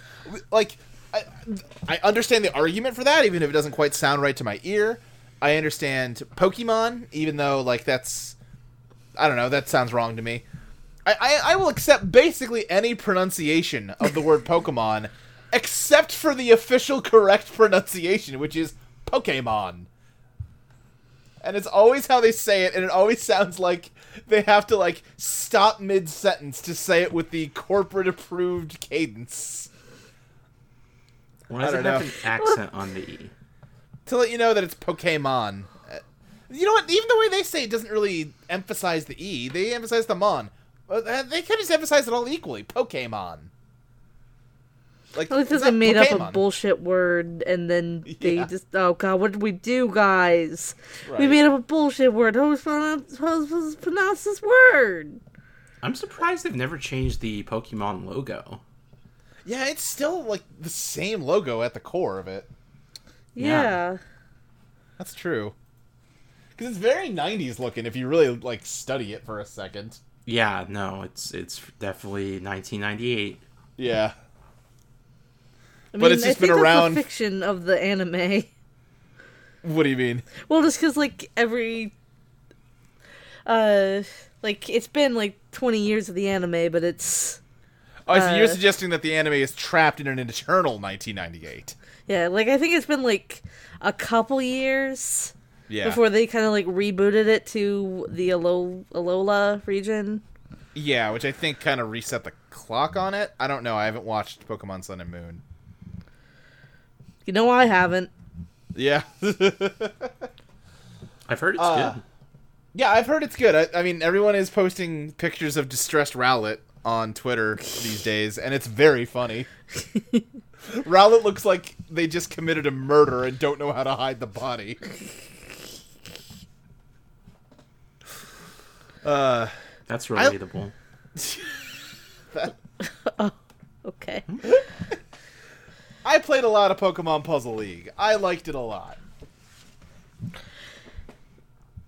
[SPEAKER 2] Like, I understand the argument for that, even if it doesn't quite sound right to my ear. I understand Pokemon, even though like that's I don't know, that sounds wrong to me. I, I, I will accept basically any pronunciation of the word Pokemon, except for the official correct pronunciation, which is Pokemon. And it's always how they say it, and it always sounds like they have to like stop mid sentence to say it with the corporate approved cadence.
[SPEAKER 4] Why does
[SPEAKER 2] I
[SPEAKER 4] it
[SPEAKER 2] don't
[SPEAKER 4] have
[SPEAKER 2] know.
[SPEAKER 4] an accent on the E?
[SPEAKER 2] To let you know that it's Pokemon. You know what? Even the way they say it doesn't really emphasize the E. They emphasize the mon. Uh, They could just emphasize it all equally. Pokemon. Like,
[SPEAKER 3] At least
[SPEAKER 2] it's
[SPEAKER 3] they
[SPEAKER 2] not
[SPEAKER 3] made up a bullshit word, and then they
[SPEAKER 2] Yeah.
[SPEAKER 3] just oh god, what did we do, guys? We made up a bullshit word. How was pronounce, how was pronounce this word?
[SPEAKER 4] I'm surprised they've never changed the Pokemon logo.
[SPEAKER 2] Yeah, it's still like the same logo at the core of it.
[SPEAKER 3] Yeah.
[SPEAKER 4] Yeah.
[SPEAKER 2] That's true. Because it's very 90s looking if you really like study it for a second.
[SPEAKER 4] Yeah, no, it's it's definitely 1998.
[SPEAKER 2] Yeah.
[SPEAKER 3] I
[SPEAKER 2] But it's
[SPEAKER 3] I
[SPEAKER 2] just
[SPEAKER 3] think
[SPEAKER 2] been
[SPEAKER 3] that's
[SPEAKER 2] around-
[SPEAKER 3] The fiction of the anime.
[SPEAKER 2] What do you mean?
[SPEAKER 3] Well, just because like every, uh, like it's been like twenty years of the anime, but it's
[SPEAKER 2] Oh, so you're
[SPEAKER 3] Uh,
[SPEAKER 2] suggesting that the anime is trapped in an eternal 1998.
[SPEAKER 3] yeah, like I think it's been like a couple years
[SPEAKER 2] Yeah.
[SPEAKER 3] before they kind of like rebooted it to the Alo- Alola region.
[SPEAKER 2] Yeah, which I think kind of reset the clock on it. I don't know. I haven't watched Pokemon Sun and Moon.
[SPEAKER 3] You know, I haven't.
[SPEAKER 2] Yeah.
[SPEAKER 4] I've heard it's
[SPEAKER 2] Uh,
[SPEAKER 4] good.
[SPEAKER 2] yeah, I've heard it's good. I, I mean, everyone is posting pictures of distressed Rowlet on Twitter these days, and it's very funny. Rowlet looks like they just committed a murder and don't know how to hide the body. Uh,
[SPEAKER 4] That's relatable.
[SPEAKER 3] Okay.
[SPEAKER 2] I played a lot of Pokemon Puzzle League. I liked it a lot.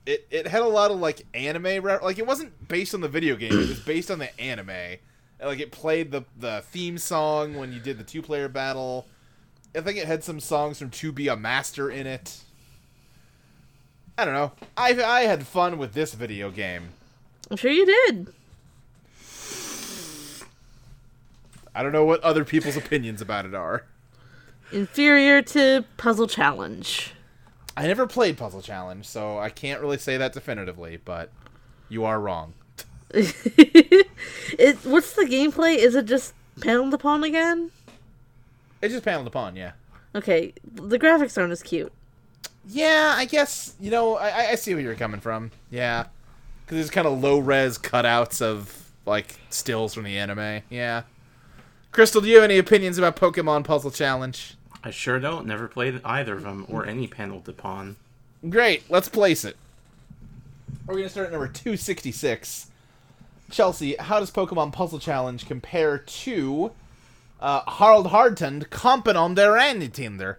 [SPEAKER 2] It it had a lot of like anime re- like it wasn't based on the video game. It was based on the anime. And, like it played the the theme song when you did the two player battle. I think it had some songs from To Be a Master in it. I don't know. I I had fun with this video game.
[SPEAKER 3] I'm sure you did.
[SPEAKER 2] I don't know what other people's opinions about it are.
[SPEAKER 3] Inferior to Puzzle Challenge.
[SPEAKER 2] I never played Puzzle Challenge, so I can't really say that definitively, but you are wrong.
[SPEAKER 3] it. What's the gameplay? Is it just Panel de Pon again?
[SPEAKER 2] It's just Panel de Pon, yeah.
[SPEAKER 3] Okay, the graphics aren't as cute.
[SPEAKER 2] Yeah, I guess, you know, I, I- I see where you're coming from. Yeah. Because there's kind of low res cutouts of, like, stills from the anime. Yeah. Crystal, do you have any opinions about Pokemon Puzzle Challenge?
[SPEAKER 4] I sure don't. Never played either of them or any Panel de Pon.
[SPEAKER 2] Great, let's place it. We're going to start at number 266. Chelsea, how does Pokemon Puzzle Challenge compare to uh, Harald Hardtund Kompen on der Tinder,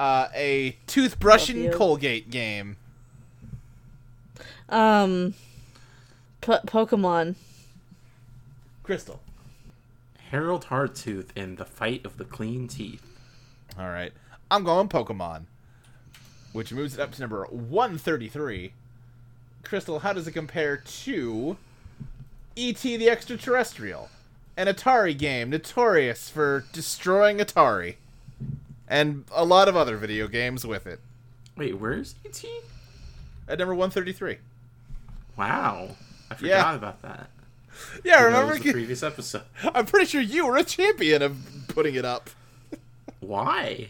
[SPEAKER 2] uh, a toothbrush and. Colgate game?
[SPEAKER 3] Um, po- Pokemon.
[SPEAKER 2] Crystal.
[SPEAKER 4] Harold Hardtooth in the fight of the clean teeth.
[SPEAKER 2] All right. I'm going Pokemon, which moves it up to number 133. Crystal, how does it compare to E.T. the Extraterrestrial, an Atari game notorious for destroying Atari? and a lot of other video games with it.
[SPEAKER 4] Wait, where's ET?
[SPEAKER 2] At number 133.
[SPEAKER 4] Wow, I forgot
[SPEAKER 2] Yeah.
[SPEAKER 4] about that.
[SPEAKER 2] Yeah,
[SPEAKER 4] That
[SPEAKER 2] remember?
[SPEAKER 4] the previous episode.
[SPEAKER 2] I'm pretty sure you were a champion of putting it up.
[SPEAKER 4] Why?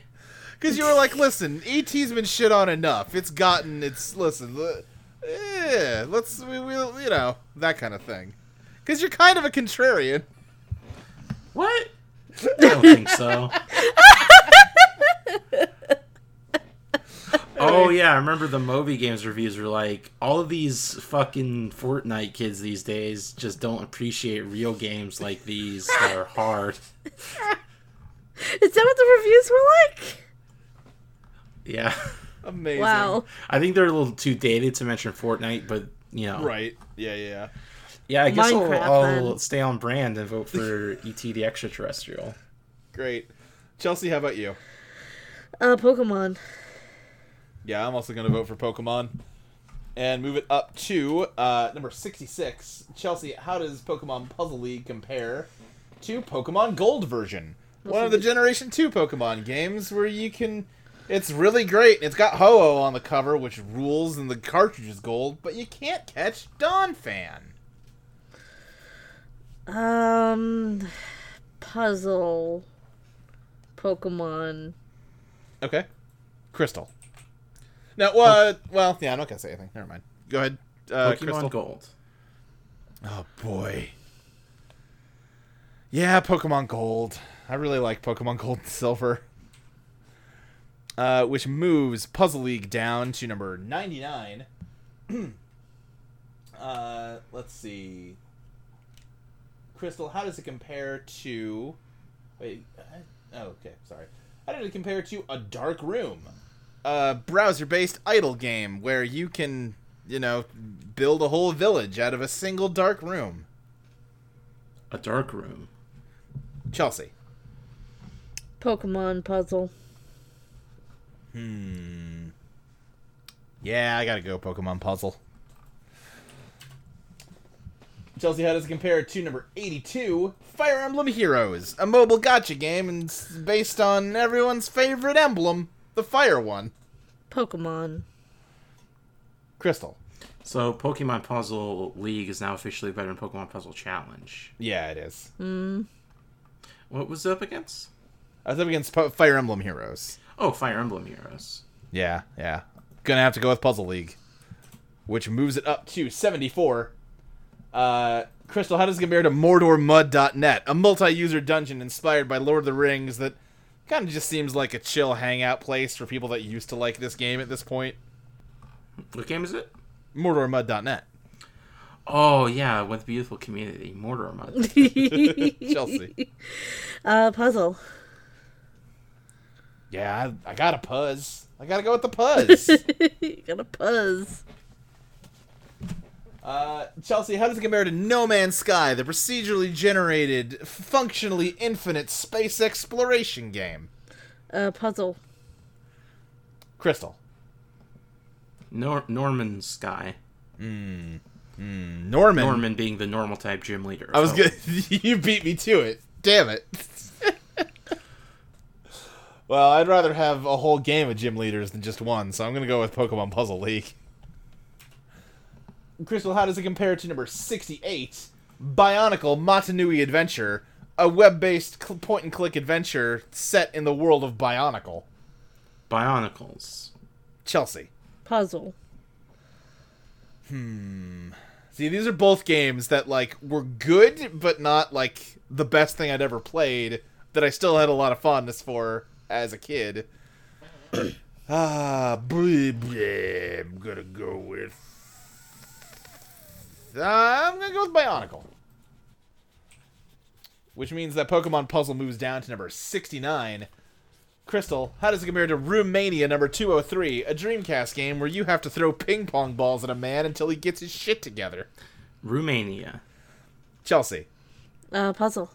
[SPEAKER 2] Because you were like, listen, ET's been shit on enough. It's gotten, it's, listen, l- eh, let's, we, we, you know, that kind of thing. Because you're kind of a contrarian.
[SPEAKER 4] What? I don't think so. oh yeah, I remember the Moby Games reviews were like, all of these fucking Fortnite kids these days just don't appreciate real games like these that are hard.
[SPEAKER 3] Is that what the reviews were like?
[SPEAKER 4] Yeah.
[SPEAKER 2] Amazing.
[SPEAKER 3] Wow.
[SPEAKER 4] I think they're a little too dated to mention Fortnite, but you know.
[SPEAKER 2] Right. Yeah, yeah.
[SPEAKER 4] Yeah, I guess I'll, I'll stay on brand and vote for ET the extraterrestrial.
[SPEAKER 2] Great. Chelsea, how about you?
[SPEAKER 3] Uh, Pokemon.
[SPEAKER 2] Yeah, I'm also going to vote for Pokemon. And move it up to uh, number 66. Chelsea, how does Pokemon Puzzle League compare to Pokemon Gold version? One of the Generation 2 Pokemon games where you can. It's really great. It's got Ho-Oh on the cover, which rules, and the cartridge is gold, but you can't catch Donphan.
[SPEAKER 3] Um, puzzle. Pokemon.
[SPEAKER 2] Okay. Crystal. Now, what? Well, yeah, I'm not going to say anything. Never mind. Go ahead. Uh,
[SPEAKER 4] Pokemon
[SPEAKER 2] Crystal.
[SPEAKER 4] Gold.
[SPEAKER 2] Oh boy. Yeah, Pokemon Gold. I really like Pokemon Gold and Silver. Uh, which moves Puzzle League down to number 99. uh, let's see. Crystal, how does it compare to. Wait. I- Oh, okay. Sorry. How did it compare to A Dark Room? A browser based idle game where you can, you know, build a whole village out of a single dark room.
[SPEAKER 4] A dark room.
[SPEAKER 2] Chelsea.
[SPEAKER 3] Pokemon puzzle.
[SPEAKER 2] Hmm. Yeah, I gotta go Pokemon Puzzle. Chelsea, how does it compare to number 82, Fire Emblem Heroes, a mobile gacha game and it's based on everyone's favorite emblem, the fire one.
[SPEAKER 3] Pokemon.
[SPEAKER 2] Crystal.
[SPEAKER 4] So Pokemon Puzzle League is now officially better than Pokemon Puzzle Challenge.
[SPEAKER 2] Yeah, it is. Hmm.
[SPEAKER 4] What was it up against?
[SPEAKER 2] I was up against Po- Fire Emblem Heroes.
[SPEAKER 4] Oh, Fire Emblem Heroes.
[SPEAKER 2] Yeah, yeah. Gonna have to go with Puzzle League, which moves it up to 74. Uh, Crystal, how does it compare to MordorMud.net, a multi-user dungeon inspired by Lord of the Rings that kind of just seems like a chill hangout place for people that used to like this game at this point?
[SPEAKER 4] What game is it?
[SPEAKER 2] MordorMud.net.
[SPEAKER 4] Oh yeah, with beautiful community, Mordor Mud.
[SPEAKER 2] Chelsea.
[SPEAKER 3] Uh, puzzle.
[SPEAKER 2] Yeah, I, I got a puzz. I gotta go with the puzz.
[SPEAKER 3] you got a puzz.
[SPEAKER 2] Uh, Chelsea, how does it compare to No Man's Sky, the procedurally generated, functionally infinite space exploration game?
[SPEAKER 3] Uh, puzzle.
[SPEAKER 2] Crystal.
[SPEAKER 4] Nor- Norman Sky.
[SPEAKER 2] mm Norman.
[SPEAKER 4] Norman being the normal type gym leader.
[SPEAKER 2] I was good. you beat me to it. Damn it. Well, I'd rather have a whole game of gym leaders than just one, so I'm gonna go with Pokemon Puzzle League. Crystal, how does it compare to number 68, Bionicle Mata Nui Adventure, a web-based cl- point-and-click adventure set in the world of Bionicle?
[SPEAKER 4] Bionicles.
[SPEAKER 2] Chelsea.
[SPEAKER 3] Puzzle. Hmm.
[SPEAKER 2] See, these are both games that like were good, but not like the best thing I'd ever played. That I still had a lot of fondness for as a kid. ah, bleh, bleh, I'm gonna go with. Uh, I'm gonna go with Bionicle. Which means that Pokemon Puzzle moves down to number 69. Crystal, how does it compare to Roommania number 203, a Dreamcast game where you have to throw ping pong balls at a man until he gets his shit together?
[SPEAKER 4] Romania.
[SPEAKER 2] Chelsea.
[SPEAKER 3] Uh, puzzle.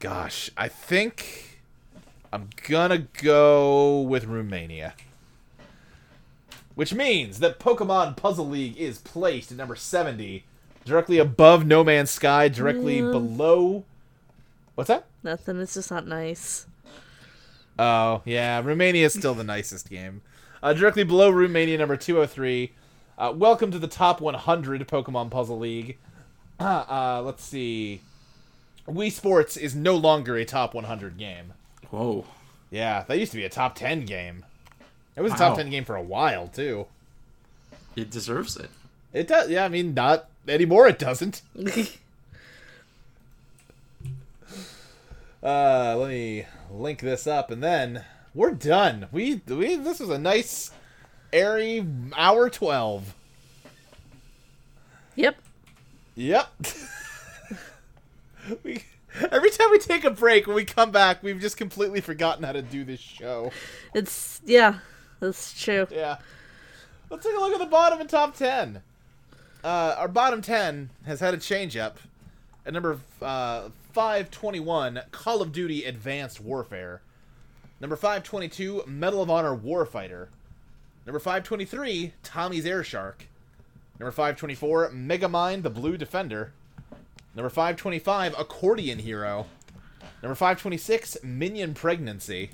[SPEAKER 2] Gosh, I think I'm gonna go with Romania. Which means that Pokemon Puzzle League is placed at number 70, directly above No Man's Sky, directly below. What's that?
[SPEAKER 3] Nothing. It's just not nice.
[SPEAKER 2] Oh, yeah. Romania is still the nicest game. Uh, directly below Romania, number 203. Uh, welcome to the top 100 Pokemon Puzzle League. Uh, uh, let's see. Wii Sports is no longer a top 100 game.
[SPEAKER 4] Whoa.
[SPEAKER 2] Yeah, that used to be a top 10 game. It was a top 10 game for a while, too.
[SPEAKER 4] It deserves it.
[SPEAKER 2] It does. Yeah, I mean, not anymore. It doesn't. Uh, let me link this up, and then we're done. We we this was a nice, airy hour twelve.
[SPEAKER 3] yep.
[SPEAKER 2] Yep. we every time we take a break, when we come back, we've just completely forgotten how to do this show.
[SPEAKER 3] It's yeah, that's true.
[SPEAKER 2] Yeah. Let's take a look at the bottom and top 10. Uh, our bottom 10 has had a change up. At number uh, 521, Call of Duty Advanced Warfare. Number 522, Medal of Honor Warfighter. Number 523, Tommy's Air Shark. Number 524, Megamind the Blue Defender. Number 525, Accordion Hero. Number 526, Minion Pregnancy.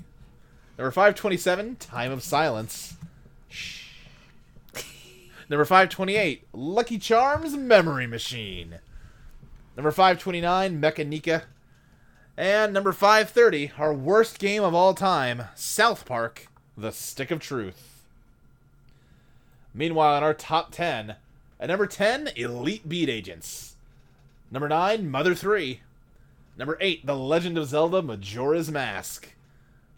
[SPEAKER 2] Number 527, Time of Silence. Number 528, Lucky Charms Memory Machine. Number 529, Mechanica. And number 530, our worst game of all time, South Park, The Stick of Truth. Meanwhile, in our top 10, at number 10, Elite Beat Agents. Number 9, Mother 3. Number 8, The Legend of Zelda Majora's Mask.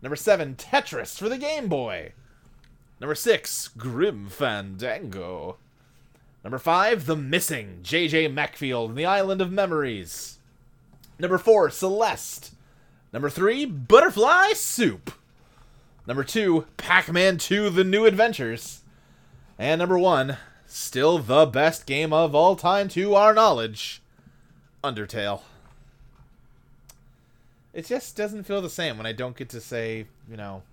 [SPEAKER 2] Number 7, Tetris for the Game Boy. Number 6, Grim Fandango. Number 5, The Missing, J.J. Macfield and the Island of Memories. Number 4, Celeste. Number 3, Butterfly Soup. Number 2, Pac Man 2 The New Adventures. And number 1, still the best game of all time to our knowledge, Undertale. It just doesn't feel the same when I don't get to say, you know,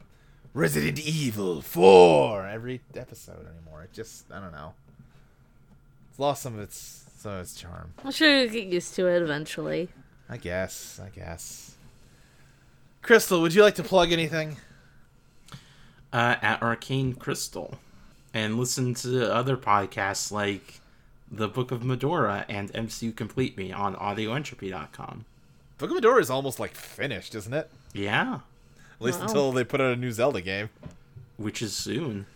[SPEAKER 2] Resident Evil 4 every episode anymore. It just, I don't know. It's lost some of its, some of its charm.
[SPEAKER 3] I'm sure you'll get used to it eventually.
[SPEAKER 2] I guess, I guess. Crystal, would you like to plug anything?
[SPEAKER 4] Uh, at Arcane Crystal. And listen to other podcasts like The Book of Mudora and MCU Complete Me on audioentropy.com.
[SPEAKER 2] Book of Mudora is almost like finished, isn't it?
[SPEAKER 4] Yeah,
[SPEAKER 2] At least
[SPEAKER 3] Wow.
[SPEAKER 2] until they put out a new Zelda game.
[SPEAKER 4] which is soon.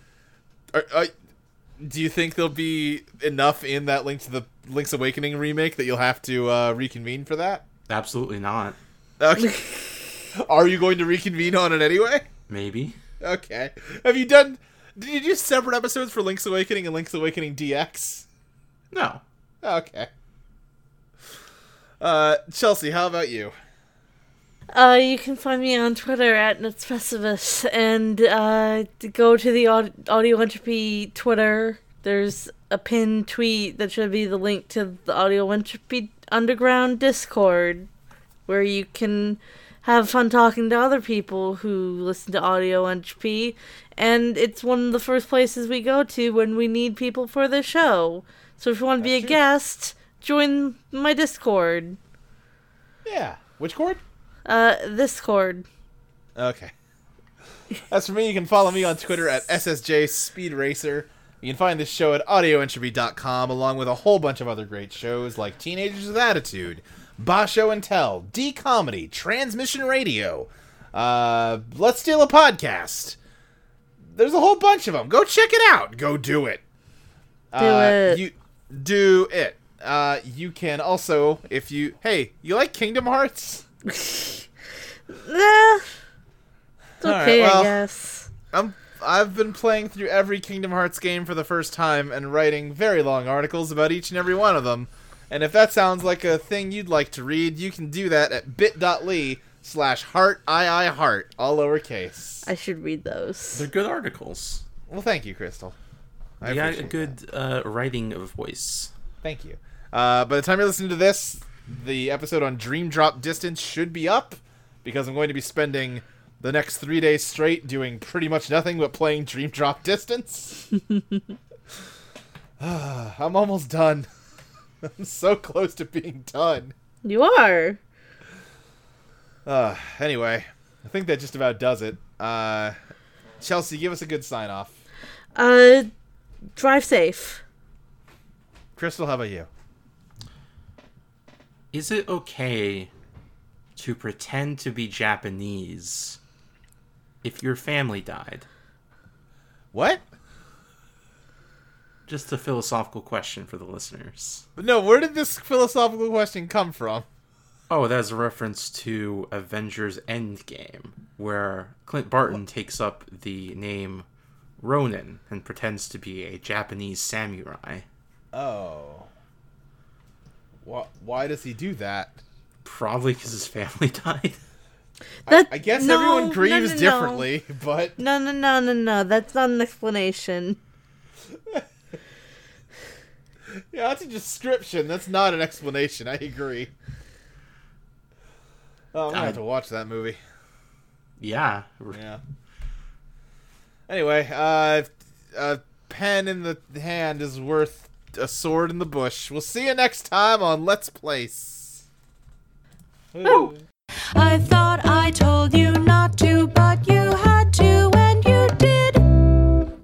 [SPEAKER 2] Are, are, do you think there'll be enough in that Link to the Link's Awakening remake that you'll have to uh, reconvene for that?
[SPEAKER 4] Absolutely not.
[SPEAKER 2] Okay. Are you going to reconvene on it anyway?
[SPEAKER 4] Maybe.
[SPEAKER 2] Okay. Have you done? Did you do separate episodes for Link's Awakening and Link's Awakening DX?
[SPEAKER 4] No.
[SPEAKER 2] Okay. Uh, Chelsea, how about you?
[SPEAKER 3] Uh, you can find me on Twitter at Nutspecivus and uh, to go to the aud- Audio Entropy Twitter. There's a pinned tweet that should be the link to the Audio Entropy Underground Discord, where you can have fun talking to other people who listen to Audio Entropy. And it's one of the first places we go to when we need people for the show. So if you want to be a guest, join my Discord.
[SPEAKER 2] Yeah. Which chord?
[SPEAKER 3] Uh, Discord.
[SPEAKER 2] Okay. As for me, you can follow me on Twitter at SSJ Speed Racer. You can find this show at audioentropy.com along with a whole bunch of other great shows like Teenagers with Attitude, Basho and Tell, D Comedy, Transmission Radio, uh, Let's Steal a Podcast. There's a whole bunch of them. Go check it out. Go do it.
[SPEAKER 3] Do
[SPEAKER 2] Uh,
[SPEAKER 3] it.
[SPEAKER 2] You do it. Uh, you can also, if you, hey, you like Kingdom Hearts?
[SPEAKER 3] Nah. It's
[SPEAKER 2] All right,
[SPEAKER 3] okay,
[SPEAKER 2] well-
[SPEAKER 3] I guess.
[SPEAKER 2] I'm I've been playing through every Kingdom Hearts game for the first time and writing very long articles about each and every one of them. And if that sounds like a thing you'd like to read, you can do that at bit.ly slash heart i i heart, all lowercase.
[SPEAKER 3] I should read those.
[SPEAKER 4] They're good articles.
[SPEAKER 2] Well, thank you, Crystal. I
[SPEAKER 4] You got a good uh, writing of voice.
[SPEAKER 2] Thank you. Uh, by the time you're listening to this, the episode on Dream Drop Distance should be up because I'm going to be spending the next three days straight doing pretty much nothing but playing Dream Drop Distance. I'm almost done. I'm so close to being done.
[SPEAKER 3] You are.
[SPEAKER 2] Uh, anyway, I think that just about does it. Uh, Chelsea, give us a good sign off.
[SPEAKER 3] Uh, drive safe.
[SPEAKER 2] Crystal, how about you?
[SPEAKER 4] Is it okay to pretend to be Japanese if your family died?
[SPEAKER 2] What?
[SPEAKER 4] Just a philosophical question for the listeners.
[SPEAKER 2] No, where did this philosophical question come from?
[SPEAKER 4] Oh, that's a reference to Avengers Endgame, where Clint Barton takes up the name Ronin and pretends to be a Japanese samurai.
[SPEAKER 2] Oh. Why, why does he do that?
[SPEAKER 4] Probably because his family died.
[SPEAKER 3] That,
[SPEAKER 2] I guess
[SPEAKER 3] no,
[SPEAKER 2] everyone
[SPEAKER 3] no,
[SPEAKER 2] grieves
[SPEAKER 3] no, no.
[SPEAKER 2] differently, but
[SPEAKER 3] No, no, no, no, no. That's not an explanation.
[SPEAKER 2] yeah, that's a description. That's not an explanation. I agree. Oh, I'm gonna have to watch that movie.
[SPEAKER 4] Yeah.
[SPEAKER 2] Yeah. Anyway, uh, a pen in the hand is worth a sword in the bush. We'll see you next time on Let's Place.
[SPEAKER 1] I thought I told you not to, but you have.